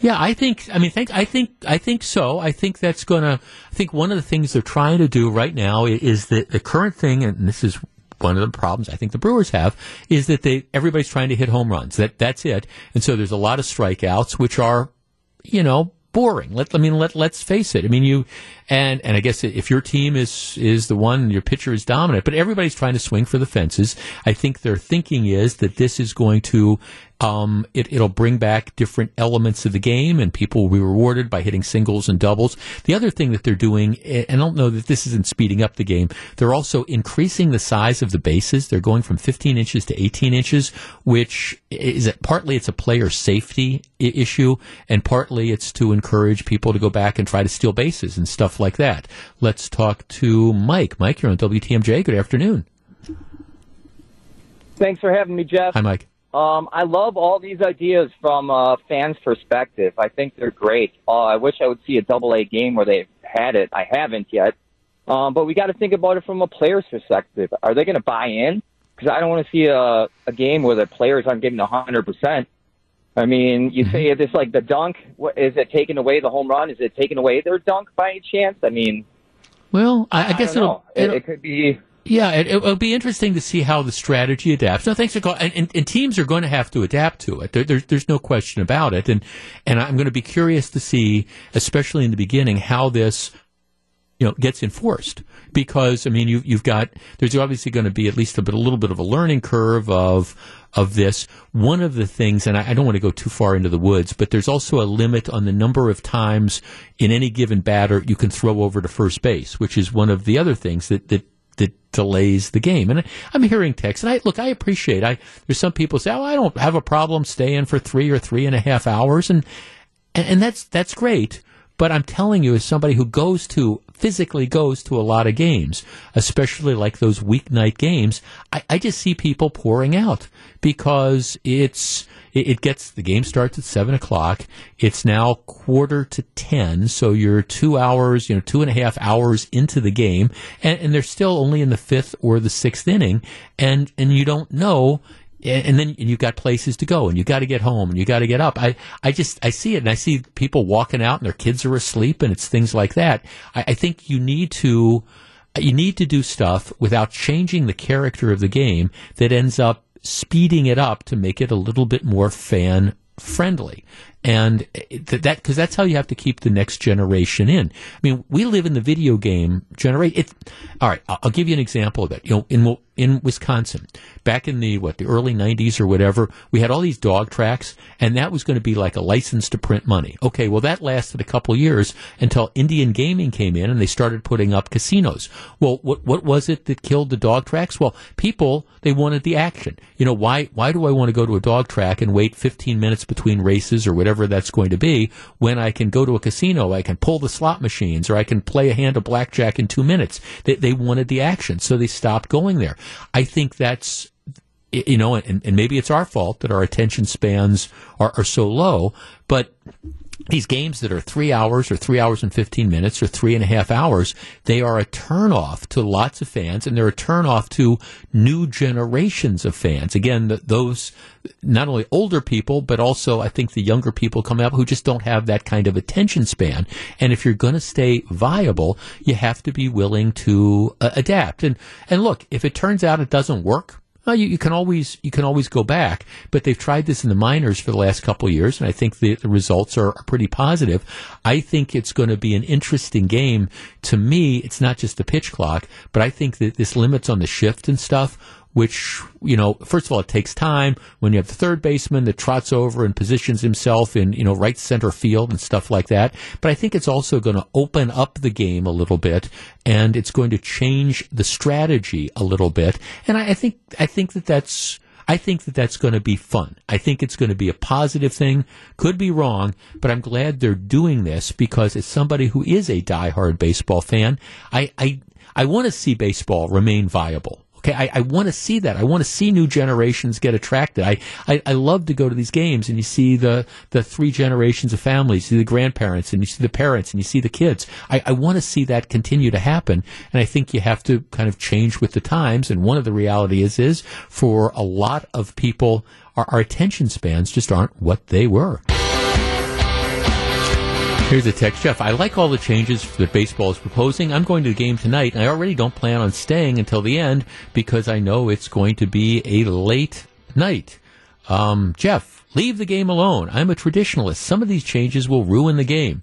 Yeah, I think. I mean, think. I think. I think so. I think that's going to. I think one of the things they're trying to do right now is that the current thing, and this is one of the problems I think the Brewers have, is that they everybody's trying to hit home runs. That that's it. And so there's a lot of strikeouts, which are, you know, boring. Let I mean, let let's face it. I mean, you and and I guess if your team is is the one your pitcher is dominant, but everybody's trying to swing for the fences. I think their thinking is that this is going to um, it, it'll bring back different elements of the game, and people will be rewarded by hitting singles and doubles. The other thing that they're doing, and I don't know that this isn't speeding up the game, they're also increasing the size of the bases. They're going from 15 inches to 18 inches, which is partly it's a player safety issue, and partly it's to encourage people to go back and try to steal bases and stuff like that. Let's talk to Mike. Mike, you're on WTMJ. Good afternoon. Thanks for having me, Jeff. Hi, Mike. Um, I love all these ideas from a fan's perspective. I think they're great. Uh, I wish I would see a double A game where they've had it. I haven't yet. Um, but we got to think about it from a player's perspective. Are they going to buy in? Because I don't want to see a, a game where the players aren't giving 100%. I mean, you mm-hmm. say if it's like the dunk, what, is it taking away the home run? Is it taking away their dunk by any chance? I mean, Well, I, I guess don't it'll, it'll it could be. Yeah, it, it'll be interesting to see how the strategy adapts. No, thanks for calling. And, and, and teams are going to have to adapt to it. There, there's, there's no question about it. And and I'm going to be curious to see, especially in the beginning, how this you know gets enforced. Because I mean, you, you've got there's obviously going to be at least a bit, a little bit of a learning curve of of this. One of the things, and I, I don't want to go too far into the woods, but there's also a limit on the number of times in any given batter you can throw over to first base, which is one of the other things that that that delays the game. And I'm hearing texts, and I look, I appreciate. I there's some people say, oh, I don't have a problem staying for three or three and a half hours, and and, and that's that's great. But I'm telling you, as somebody who goes to physically goes to a lot of games, especially like those weeknight games, I, I just see people pouring out because it's it, it gets the game starts at seven o'clock. It's now quarter to ten, so you're two hours, you know, two and a half hours into the game, and, and they're still only in the fifth or the sixth inning, and and you don't know and then and you've got places to go and you got to get home and you got to get up. I, I just, I see it and I see people walking out and their kids are asleep and it's things like that. I, I think you need to, you need to do stuff without changing the character of the game that ends up speeding it up to make it a little bit more fan friendly. And eh, th- that, cause that's how you have to keep the next generation in. I mean, we live in the video game generation. All right. I'll, I'll give you an example of it. You know, in, in Wisconsin, back in the, what, the early nineties or whatever, we had all these dog tracks and that was going to be like a license to print money. Okay. Well, that lasted a couple years until Indian gaming came in and they started putting up casinos. Well, what, what was it that killed the dog tracks? Well, people, they wanted the action. You know, why, why do I want to go to a dog track and wait 15 minutes between races or whatever that's going to be when I can go to a casino, I can pull the slot machines or I can play a hand of blackjack in two minutes? They, they wanted the action, so they stopped going there. I think that's you know, and, and maybe it's our fault that our attention spans are, are so low, but these games that are three hours or three hours and 15 minutes or three and a half hours, they are a turnoff to lots of fans and they're a turnoff to new generations of fans. Again, th- those, not only older people, but also I think the younger people coming up who just don't have that kind of attention span. And if you're going to stay viable, you have to be willing to uh, adapt. And, and look, if it turns out it doesn't work, well, you, you can always you can always go back, but they've tried this in the minors for the last couple of years, and I think the, the results are, are pretty positive. I think it's going to be an interesting game. To me, it's not just the pitch clock, but I think that this limits on the shift and stuff which, you know, first of all, it takes time when you have the third baseman that trots over and positions himself in, you know, right center field and stuff like that. But I think it's also going to open up the game a little bit and it's going to change the strategy a little bit. And I, I think, I think that that's, I think that that's going to be fun. I think it's going to be a positive thing. Could be wrong, but I'm glad they're doing this because as somebody who is a diehard baseball fan, I, I, I want to see baseball remain viable. Okay, I, I want to see that. I want to see new generations get attracted. I, I, I love to go to these games and you see the, the three generations of families, you see the grandparents and you see the parents and you see the kids. I, I want to see that continue to happen. And I think you have to kind of change with the times. And one of the reality is, is for a lot of people, our, our attention spans just aren't what they were. Here's a text, Jeff. I like all the changes that baseball is proposing. I'm going to the game tonight, and I already don't plan on staying until the end because I know it's going to be a late night. Um, Jeff, leave the game alone. I'm a traditionalist. Some of these changes will ruin the game.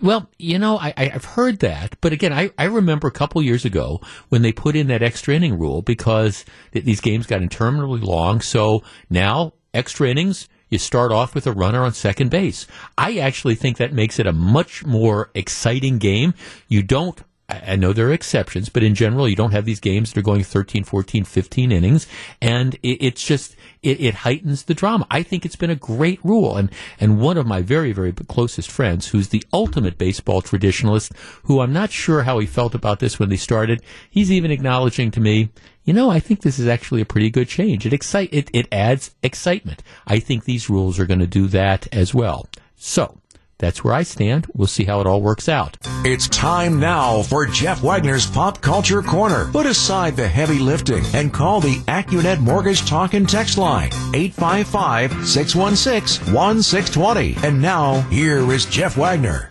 Well, you know, I, I've heard that, but again, I, I remember a couple years ago when they put in that extra inning rule because th- these games got interminably long. So now extra innings, you start off with a runner on second base. I actually think that makes it a much more exciting game. You don't I know there are exceptions, but in general, you don't have these games that are going 13, 14, 15 innings, and it's just, it, it heightens the drama. I think it's been a great rule, and, and one of my very, very closest friends, who's the ultimate baseball traditionalist, who I'm not sure how he felt about this when they started, he's even acknowledging to me, you know, I think this is actually a pretty good change. It excite, it, it adds excitement. I think these rules are going to do that as well. So, that's where I stand. We'll see how it all works out. It's time now for Jeff Wagner's Pop Culture Corner. Put aside the heavy lifting and call the Accunet Mortgage Talk and Text line 855-616-1620. And now, here is Jeff Wagner.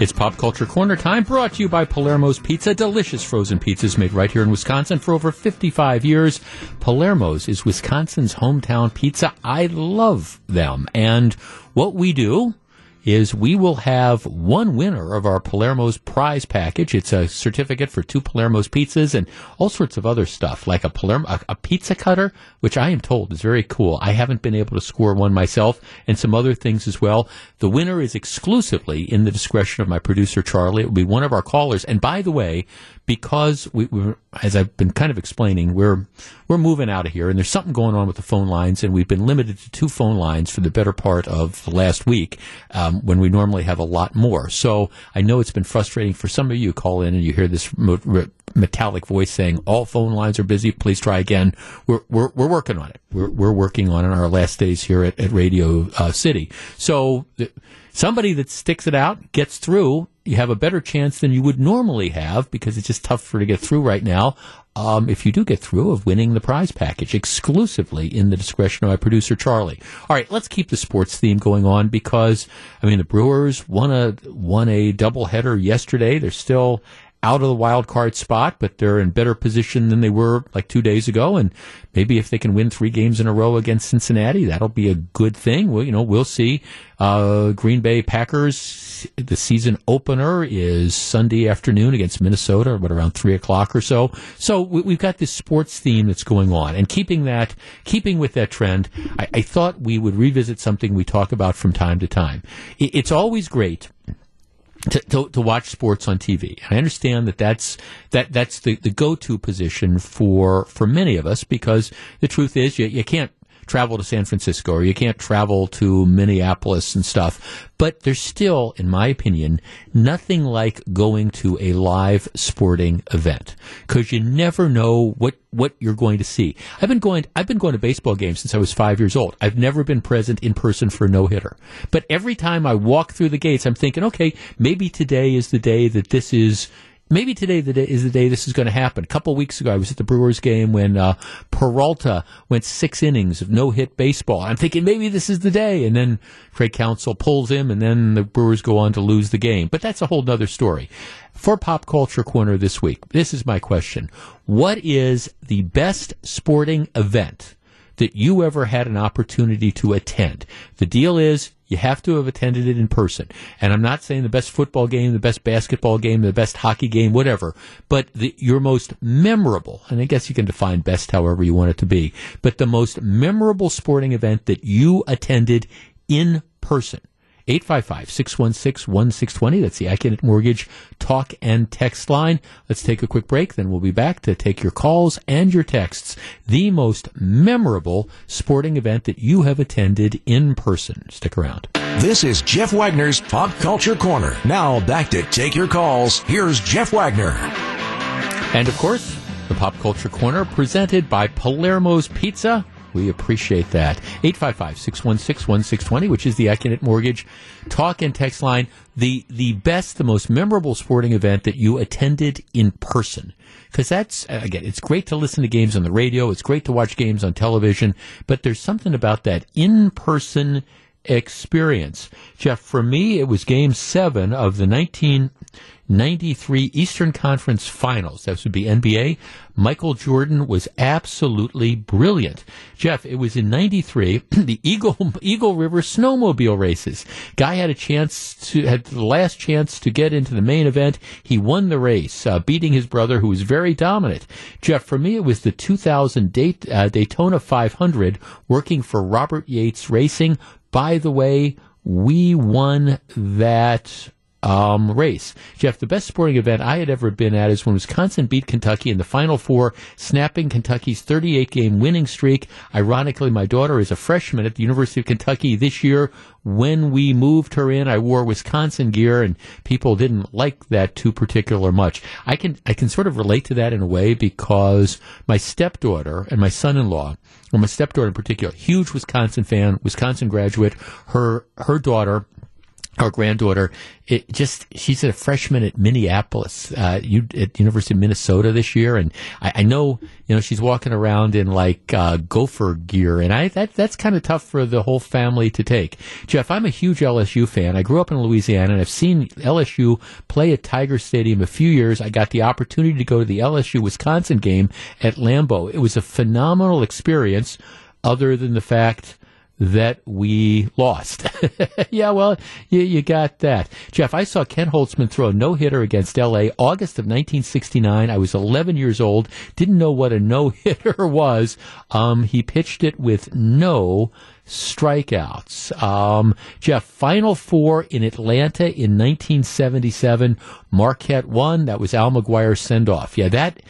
It's Pop Culture Corner time, brought to you by Palermo's Pizza. Delicious frozen pizzas made right here in Wisconsin for over 55 years. Palermo's is Wisconsin's hometown pizza. I love them. And what we do is we will have one winner of our Palermo's prize package. It's a certificate for two Palermo's pizzas and all sorts of other stuff, like a Palermo, a, a pizza cutter, which I am told is very cool. I haven't been able to score one myself, and some other things as well. The winner is exclusively in the discretion of my producer Charlie. It will be one of our callers. And by the way, because we, as I've been kind of explaining, we're we're moving out of here, and there's something going on with the phone lines, and we've been limited to two phone lines for the better part of the last week, um, when we normally have a lot more. So I know it's been frustrating for some of you. Call in and you hear this metallic voice saying all phone lines are busy. Please try again. We're we're, we're working on it. We're we're working on it in our last days here at, at Radio uh, City. So. The, somebody that sticks it out gets through you have a better chance than you would normally have because it's just tough for to get through right now um, if you do get through of winning the prize package exclusively in the discretion of my producer charlie. All right let's keep the sports theme going on because i mean the brewers won a won a doubleheader yesterday. They're still out of the wild card spot, but they're in better position than they were like two days ago. And maybe if they can win three games in a row against Cincinnati, that'll be a good thing. Well, you know, we'll see. Uh, Green Bay Packers, the season opener is Sunday afternoon against Minnesota, but around three o'clock or so. So we, have got this sports theme that's going on, and keeping that, keeping with that trend, I, I thought we would revisit something we talk about from time to time. It, it's always great to, to, to, watch sports on TV. I understand that that's that that's the, the go to position for for many of us because the truth is you, you can't travel to San Francisco or you can't travel to Minneapolis and stuff. But there's still, in my opinion, nothing like going to a live sporting event because you never know what, what you're going to see. I've been going, I've been going to baseball games since I was five years old. I've never been present in person for a no hitter. But every time I walk through the gates, I'm thinking, okay, maybe today is the day that this is maybe today the day is the day this is going to happen. A couple weeks ago, I was at the Brewers game when uh, Peralta went six innings of no hit baseball. I'm thinking maybe this is the day, and then Craig Counsell pulls him, and then the Brewers go on to lose the game. But that's a whole other story. For Pop Culture Corner this week, this is my question: What is the best sporting event? that you ever had an opportunity to attend. The deal is you have to have attended it in person. And I'm not saying the best football game, the best basketball game, the best hockey game, whatever, but the, your most memorable, and I guess you can define best however you want it to be, but the most memorable sporting event that you attended in person. 855-616-1620. That's the Accunet Mortgage talk and text line. Let's take a quick break. Then we'll be back to take your calls and your texts. The most memorable sporting event that you have attended in person. Stick around. This is Jeff Wagner's Pop Culture Corner. Now back to take your calls. Here's Jeff Wagner. And of course, The Pop Culture Corner presented by Palermo's Pizza. We appreciate that. 855 616 1620, which is the Accunet Mortgage talk and text line. The, the best, the most memorable sporting event that you attended in person. Because that's, again, it's great to listen to games on the radio. It's great to watch games on television. But there's something about that in person experience. Jeff, for me, it was game seven of the 1993 Eastern Conference Finals. That would be NBA. Michael Jordan was absolutely brilliant. Jeff, it was in 93, the Eagle, Eagle River snowmobile races. Guy had a chance to, had the last chance to get into the main event. He won the race, uh, beating his brother who was very dominant. Jeff, for me, it was the 2000 Dayt- uh, Daytona 500 working for Robert Yates Racing. By the way, we won that um, race. Jeff, the best sporting event I had ever been at is when Wisconsin beat Kentucky in the Final Four, snapping Kentucky's 38 game winning streak. Ironically, my daughter is a freshman at the University of Kentucky this year. When we moved her in, I wore Wisconsin gear and people didn't like that too particular much. I can, I can sort of relate to that in a way because my stepdaughter and my son-in-law, or my stepdaughter in particular, huge Wisconsin fan, Wisconsin graduate, her, her daughter, our granddaughter, it just she's a freshman at Minneapolis, uh, you, at University of Minnesota this year, and I, I know you know she's walking around in like uh, gopher gear, and I that that's kind of tough for the whole family to take. Jeff, I'm a huge LSU fan. I grew up in Louisiana, and I've seen LSU play at Tiger Stadium a few years. I got the opportunity to go to the LSU Wisconsin game at Lambeau. It was a phenomenal experience, other than the fact that we lost. yeah, well, you, you got that. Jeff, I saw Ken Holtzman throw a no hitter against LA August of 1969. I was 11 years old, didn't know what a no hitter was. Um, he pitched it with no strikeouts. Um, Jeff, Final Four in Atlanta in 1977. Marquette won. That was Al McGuire's send off. Yeah, that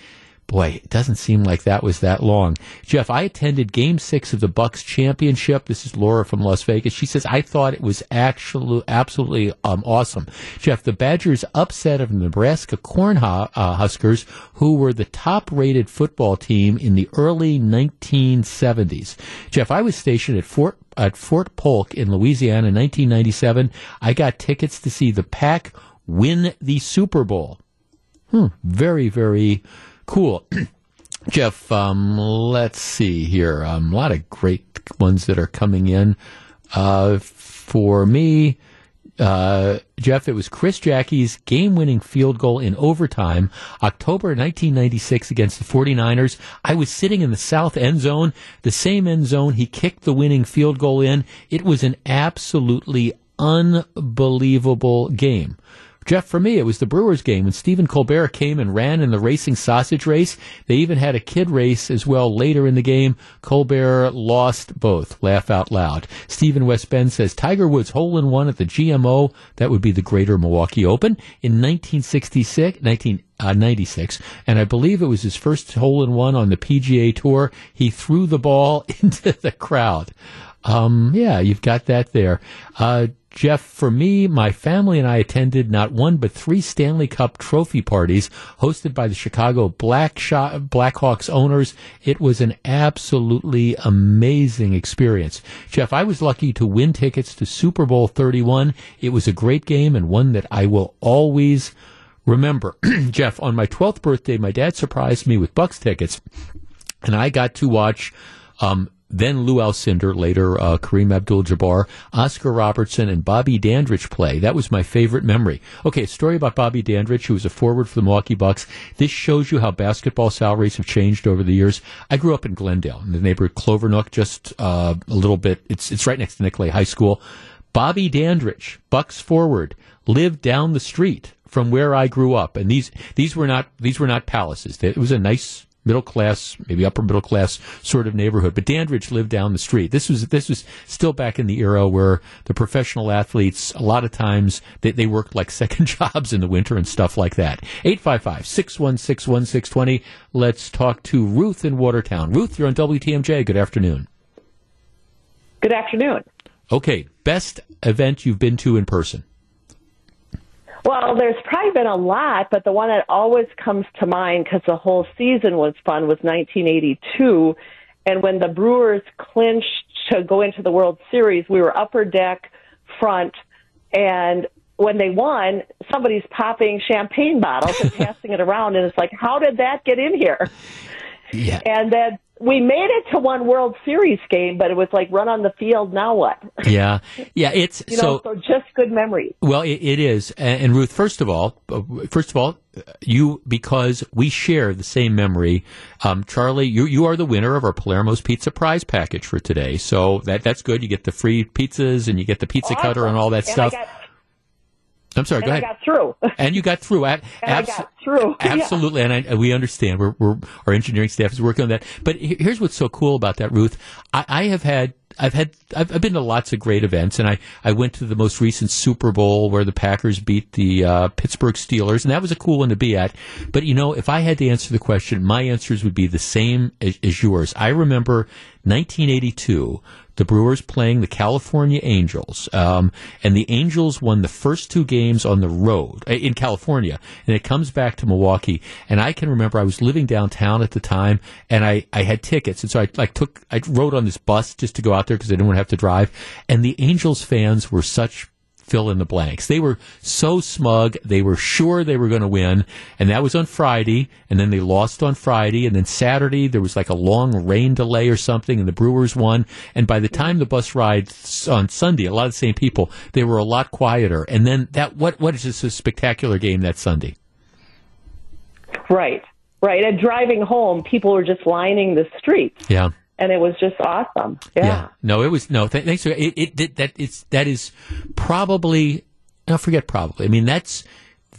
Boy, it doesn't seem like that was that long. Jeff, I attended game six of the Bucks championship. This is Laura from Las Vegas. She says, I thought it was actually absolutely um, awesome. Jeff, the Badgers upset of Nebraska Cornhuskers, uh, who were the top rated football team in the early 1970s. Jeff, I was stationed at Fort at Fort Polk in Louisiana in 1997. I got tickets to see the Pack win the Super Bowl. Hmm, very, very cool. Jeff, um, let's see here. Um, a lot of great ones that are coming in. Uh, for me, uh, Jeff, it was Chris Jacke's game winning field goal in overtime, October 1996 against the 49ers. I was sitting in the south end zone, the same end zone he kicked the winning field goal in. It was an absolutely unbelievable game. Jeff, for me, it was the Brewers game when Stephen Colbert came and ran in the racing sausage race. They even had a kid race as well later in the game. Colbert lost both. Laugh out loud. Stephen West Bend says Tiger Woods hole in one at the GMO. That would be the Greater Milwaukee Open in 1966, 1996, and I believe it was his first hole in one on the PGA Tour. He threw the ball into the crowd. Um, yeah, you've got that there. Uh, Jeff, for me, my family and I attended not one but three Stanley Cup trophy parties hosted by the Chicago Black Blackhawks owners. It was an absolutely amazing experience. Jeff, I was lucky to win tickets to Super Bowl 31. It was a great game and one that I will always remember. Jeff, on my 12th birthday, my dad surprised me with Bucks tickets and I got to watch um, then Lou Alcindor, later uh, Kareem Abdul-Jabbar, Oscar Robertson, and Bobby Dandridge play. That was my favorite memory. Okay, story about Bobby Dandridge, who was a forward for the Milwaukee Bucks. This shows you how basketball salaries have changed over the years. I grew up in Glendale, in the neighborhood Clovernook, just uh, a little bit. It's it's right next to Nicolet High School. Bobby Dandridge, Bucks forward, lived down the street from where I grew up, and these these were not these were not palaces. It was a nice middle class, maybe upper middle class sort of neighborhood. But Dandridge lived down the street. This was this was still back in the era where the professional athletes a lot of times they, they worked like second jobs in the winter and stuff like that. 855-616-1620. Let's talk to Ruth in Watertown. Ruth, you're on WTMJ. Good afternoon. Good afternoon. Okay, best event you've been to in person. Well, there's probably been a lot, but the one that always comes to mind because the whole season was fun was 1982. And when the Brewers clinched to go into the World Series, we were upper deck front. And when they won, somebody's popping champagne bottles and passing it around. And it's like, how did that get in here? Yeah. And then we made it to one World Series game, but it was like run on the field. Now what? Yeah, yeah. It's You know, so so just good memories. Well, it, it is, and, and Ruth. First of all, uh, first of all, uh, you because we share the same memory. Um, Charlie, you you are the winner of our Palermo's Pizza prize package for today. So that that's good. You get the free pizzas and you get the pizza cutter and all that And stuff. I'm sorry. and go I ahead. got through. and you got through. A- And I got through. Yeah. Absolutely, and I, we understand. We're, we're our engineering staff is working on that. But here's what's so cool about that, Ruth. I, I have had. I've had I've, I've been to lots of great events, and I, I went to the most recent Super Bowl where the Packers beat the uh, Pittsburgh Steelers, and that was a cool one to be at. But you know, if I had to answer the question, my answers would be the same as, as yours. I remember 1982, the Brewers playing the California Angels, um, and the Angels won the first two games on the road uh, in California, and it comes back to Milwaukee. And I can remember I was living downtown at the time, and I, I had tickets, and so I like took I rode on this bus just to go out there because I didn't want to have to drive. And the Angels fans were such fill in the blanks. They were so smug. They were sure they were going to win. And that was on Friday. And then they lost on Friday. And then Saturday, there was like a long rain delay or something, and the Brewers won. And by the time the bus ride on Sunday, a lot of the same people, they were a lot quieter. And then that, what, what is this a spectacular game that Sunday? Right, right. And driving home, people were just lining the streets, Yeah. And it was just awesome. Yeah. No, it was no. Th- thanks. For, it, it did that. It's that is probably. No, forget probably. I mean, that's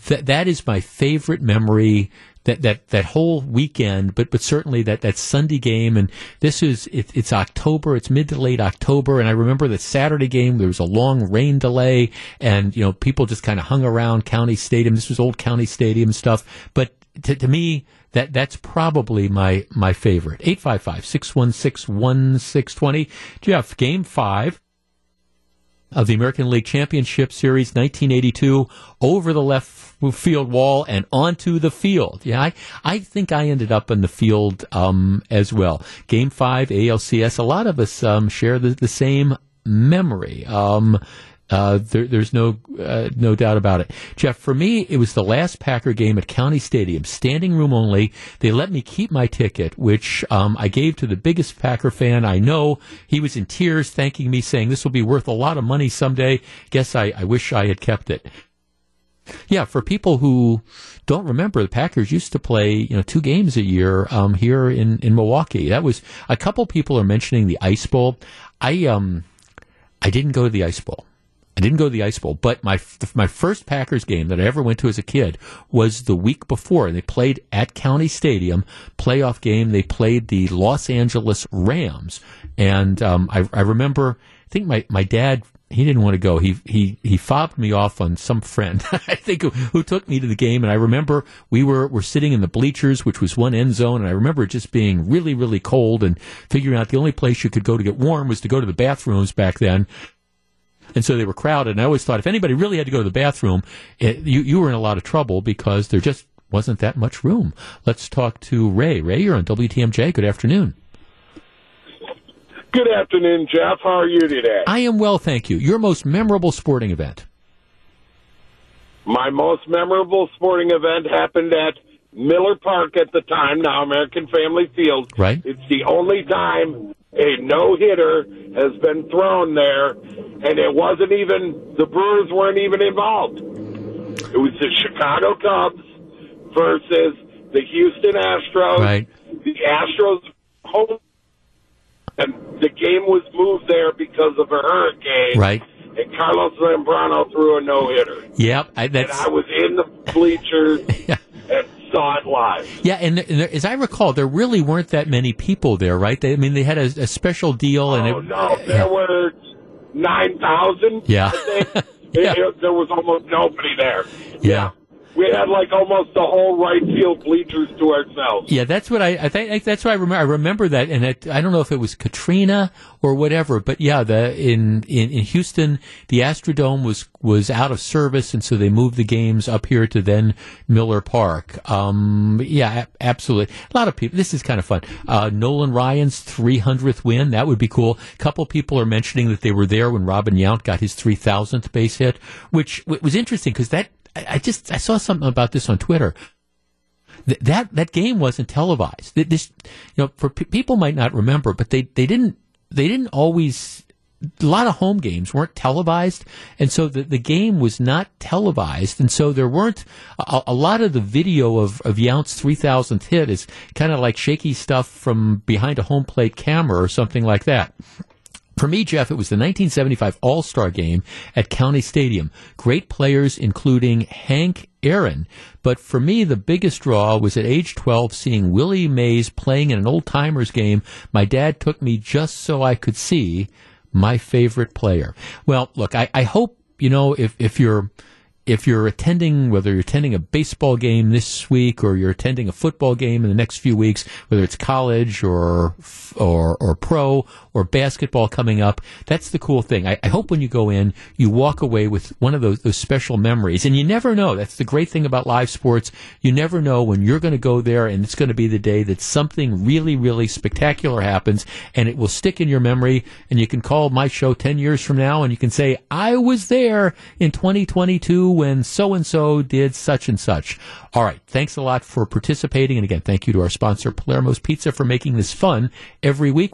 that. That is my favorite memory. That, that that whole weekend, but but certainly that, that Sunday game, and this is it, it's October, it's mid to late October, and I remember the Saturday game. There was a long rain delay, and you know people just kind of hung around County Stadium. This was old County Stadium stuff, but to, to me, that that's probably my my favorite. 855-616-1620. Jeff, game five of the American League Championship Series 1982 over the left field wall and onto the field. Yeah, I, I think I ended up in the field um, as well. Game five, ALCS. A lot of us um, share the, the same memory. Um, uh, there, there's no uh, no doubt about it. Jeff, for me, it was the last Packer game at County Stadium, standing room only. They let me keep my ticket, which um, I gave to the biggest Packer fan I know. He was in tears, thanking me, saying this will be worth a lot of money someday. Guess I, I wish I had kept it. Yeah, for people who don't remember, the Packers used to play, you know, two games a year um, here in, in Milwaukee. That was a couple people are mentioning the Ice Bowl. I um, I didn't go to the Ice Bowl. I didn't go to the Ice Bowl, but my my first Packers game that I ever went to as a kid was the week before. They played at County Stadium, playoff game. They played the Los Angeles Rams, and um, I, I remember. I think my, my dad he didn't want to go. He he he fobbed me off on some friend I think who, who took me to the game. And I remember we were were sitting in the bleachers, which was one end zone, and I remember it just being really really cold and figuring out the only place you could go to get warm was to go to the bathrooms back then and so they were crowded. And I always thought if anybody really had to go to the bathroom, it, you you were in a lot of trouble because there just wasn't that much room. Let's talk to Ray. Ray, you're on WTMJ. Good afternoon. Good afternoon, Jeff. How are you today? I am well, thank you. Your most memorable sporting event? My most memorable sporting event happened at Miller Park at the time, now American Family Field. Right. It's the only time a no hitter has been thrown there, and it wasn't even, the Brewers weren't even involved. It was the Chicago Cubs versus the Houston Astros. Right. The Astros home, and the game was moved there because of a hurricane. Right. And Carlos Zambrano threw a no hitter. Yep. I, And I was in the bleachers and saw it live. yeah. And, and there, as I recall, there really weren't that many people there, right? They, I mean, they had a, a special deal, and Oh it, no, there were nine thousand. Yeah. I think. It- it- there was almost nobody there. Yeah. We had like almost the whole right field bleachers to ourselves. Yeah, that's what I, I think. That's what I remember. I remember that, and it, I don't know if it was Katrina or whatever, but yeah, the in, in in Houston, the Astrodome was was out of service, and so they moved the games up here to then Miller Park. Um, yeah, absolutely. A lot of people. This is kind of fun. Uh, Nolan Ryan's 300th win. That would be cool. A couple people are mentioning that they were there when Robin Yount got his 3,000th base hit, which was interesting because that I I just I saw something about this on Twitter. Th- that that game wasn't televised. This, you know, for pe people might not remember, but they they didn't they didn't always. A lot of home games weren't televised, and so the, the game was not televised, and so there weren't a, a lot of the video of of Yount's three thousandth hit is kind of like shaky stuff from behind a home plate camera or something like that. For me, Jeff, it was the 1975 All Star game at County Stadium. Great players, including Hank Aaron. But for me, the biggest draw was at age 12 seeing Willie Mays playing in an old timers game. My dad took me just so I could see my favorite player. Well, look, I, I hope, you know, if, if you're, if you're attending, whether you're attending a baseball game this week or you're attending a football game in the next few weeks, whether it's college or or or pro or basketball coming up, that's the cool thing. I, I hope when you go in, you walk away with one of those those special memories. And you never know. That's the great thing about live sports. You never know when you're going to go there, and it's going to be the day that something really really spectacular happens, and it will stick in your memory. And you can call my show ten years from now, and you can say, "I was there in 2022." When so and so did such and such. All right. Thanks a lot for participating. And again, thank you to our sponsor, Palermo's Pizza, for making this fun every week.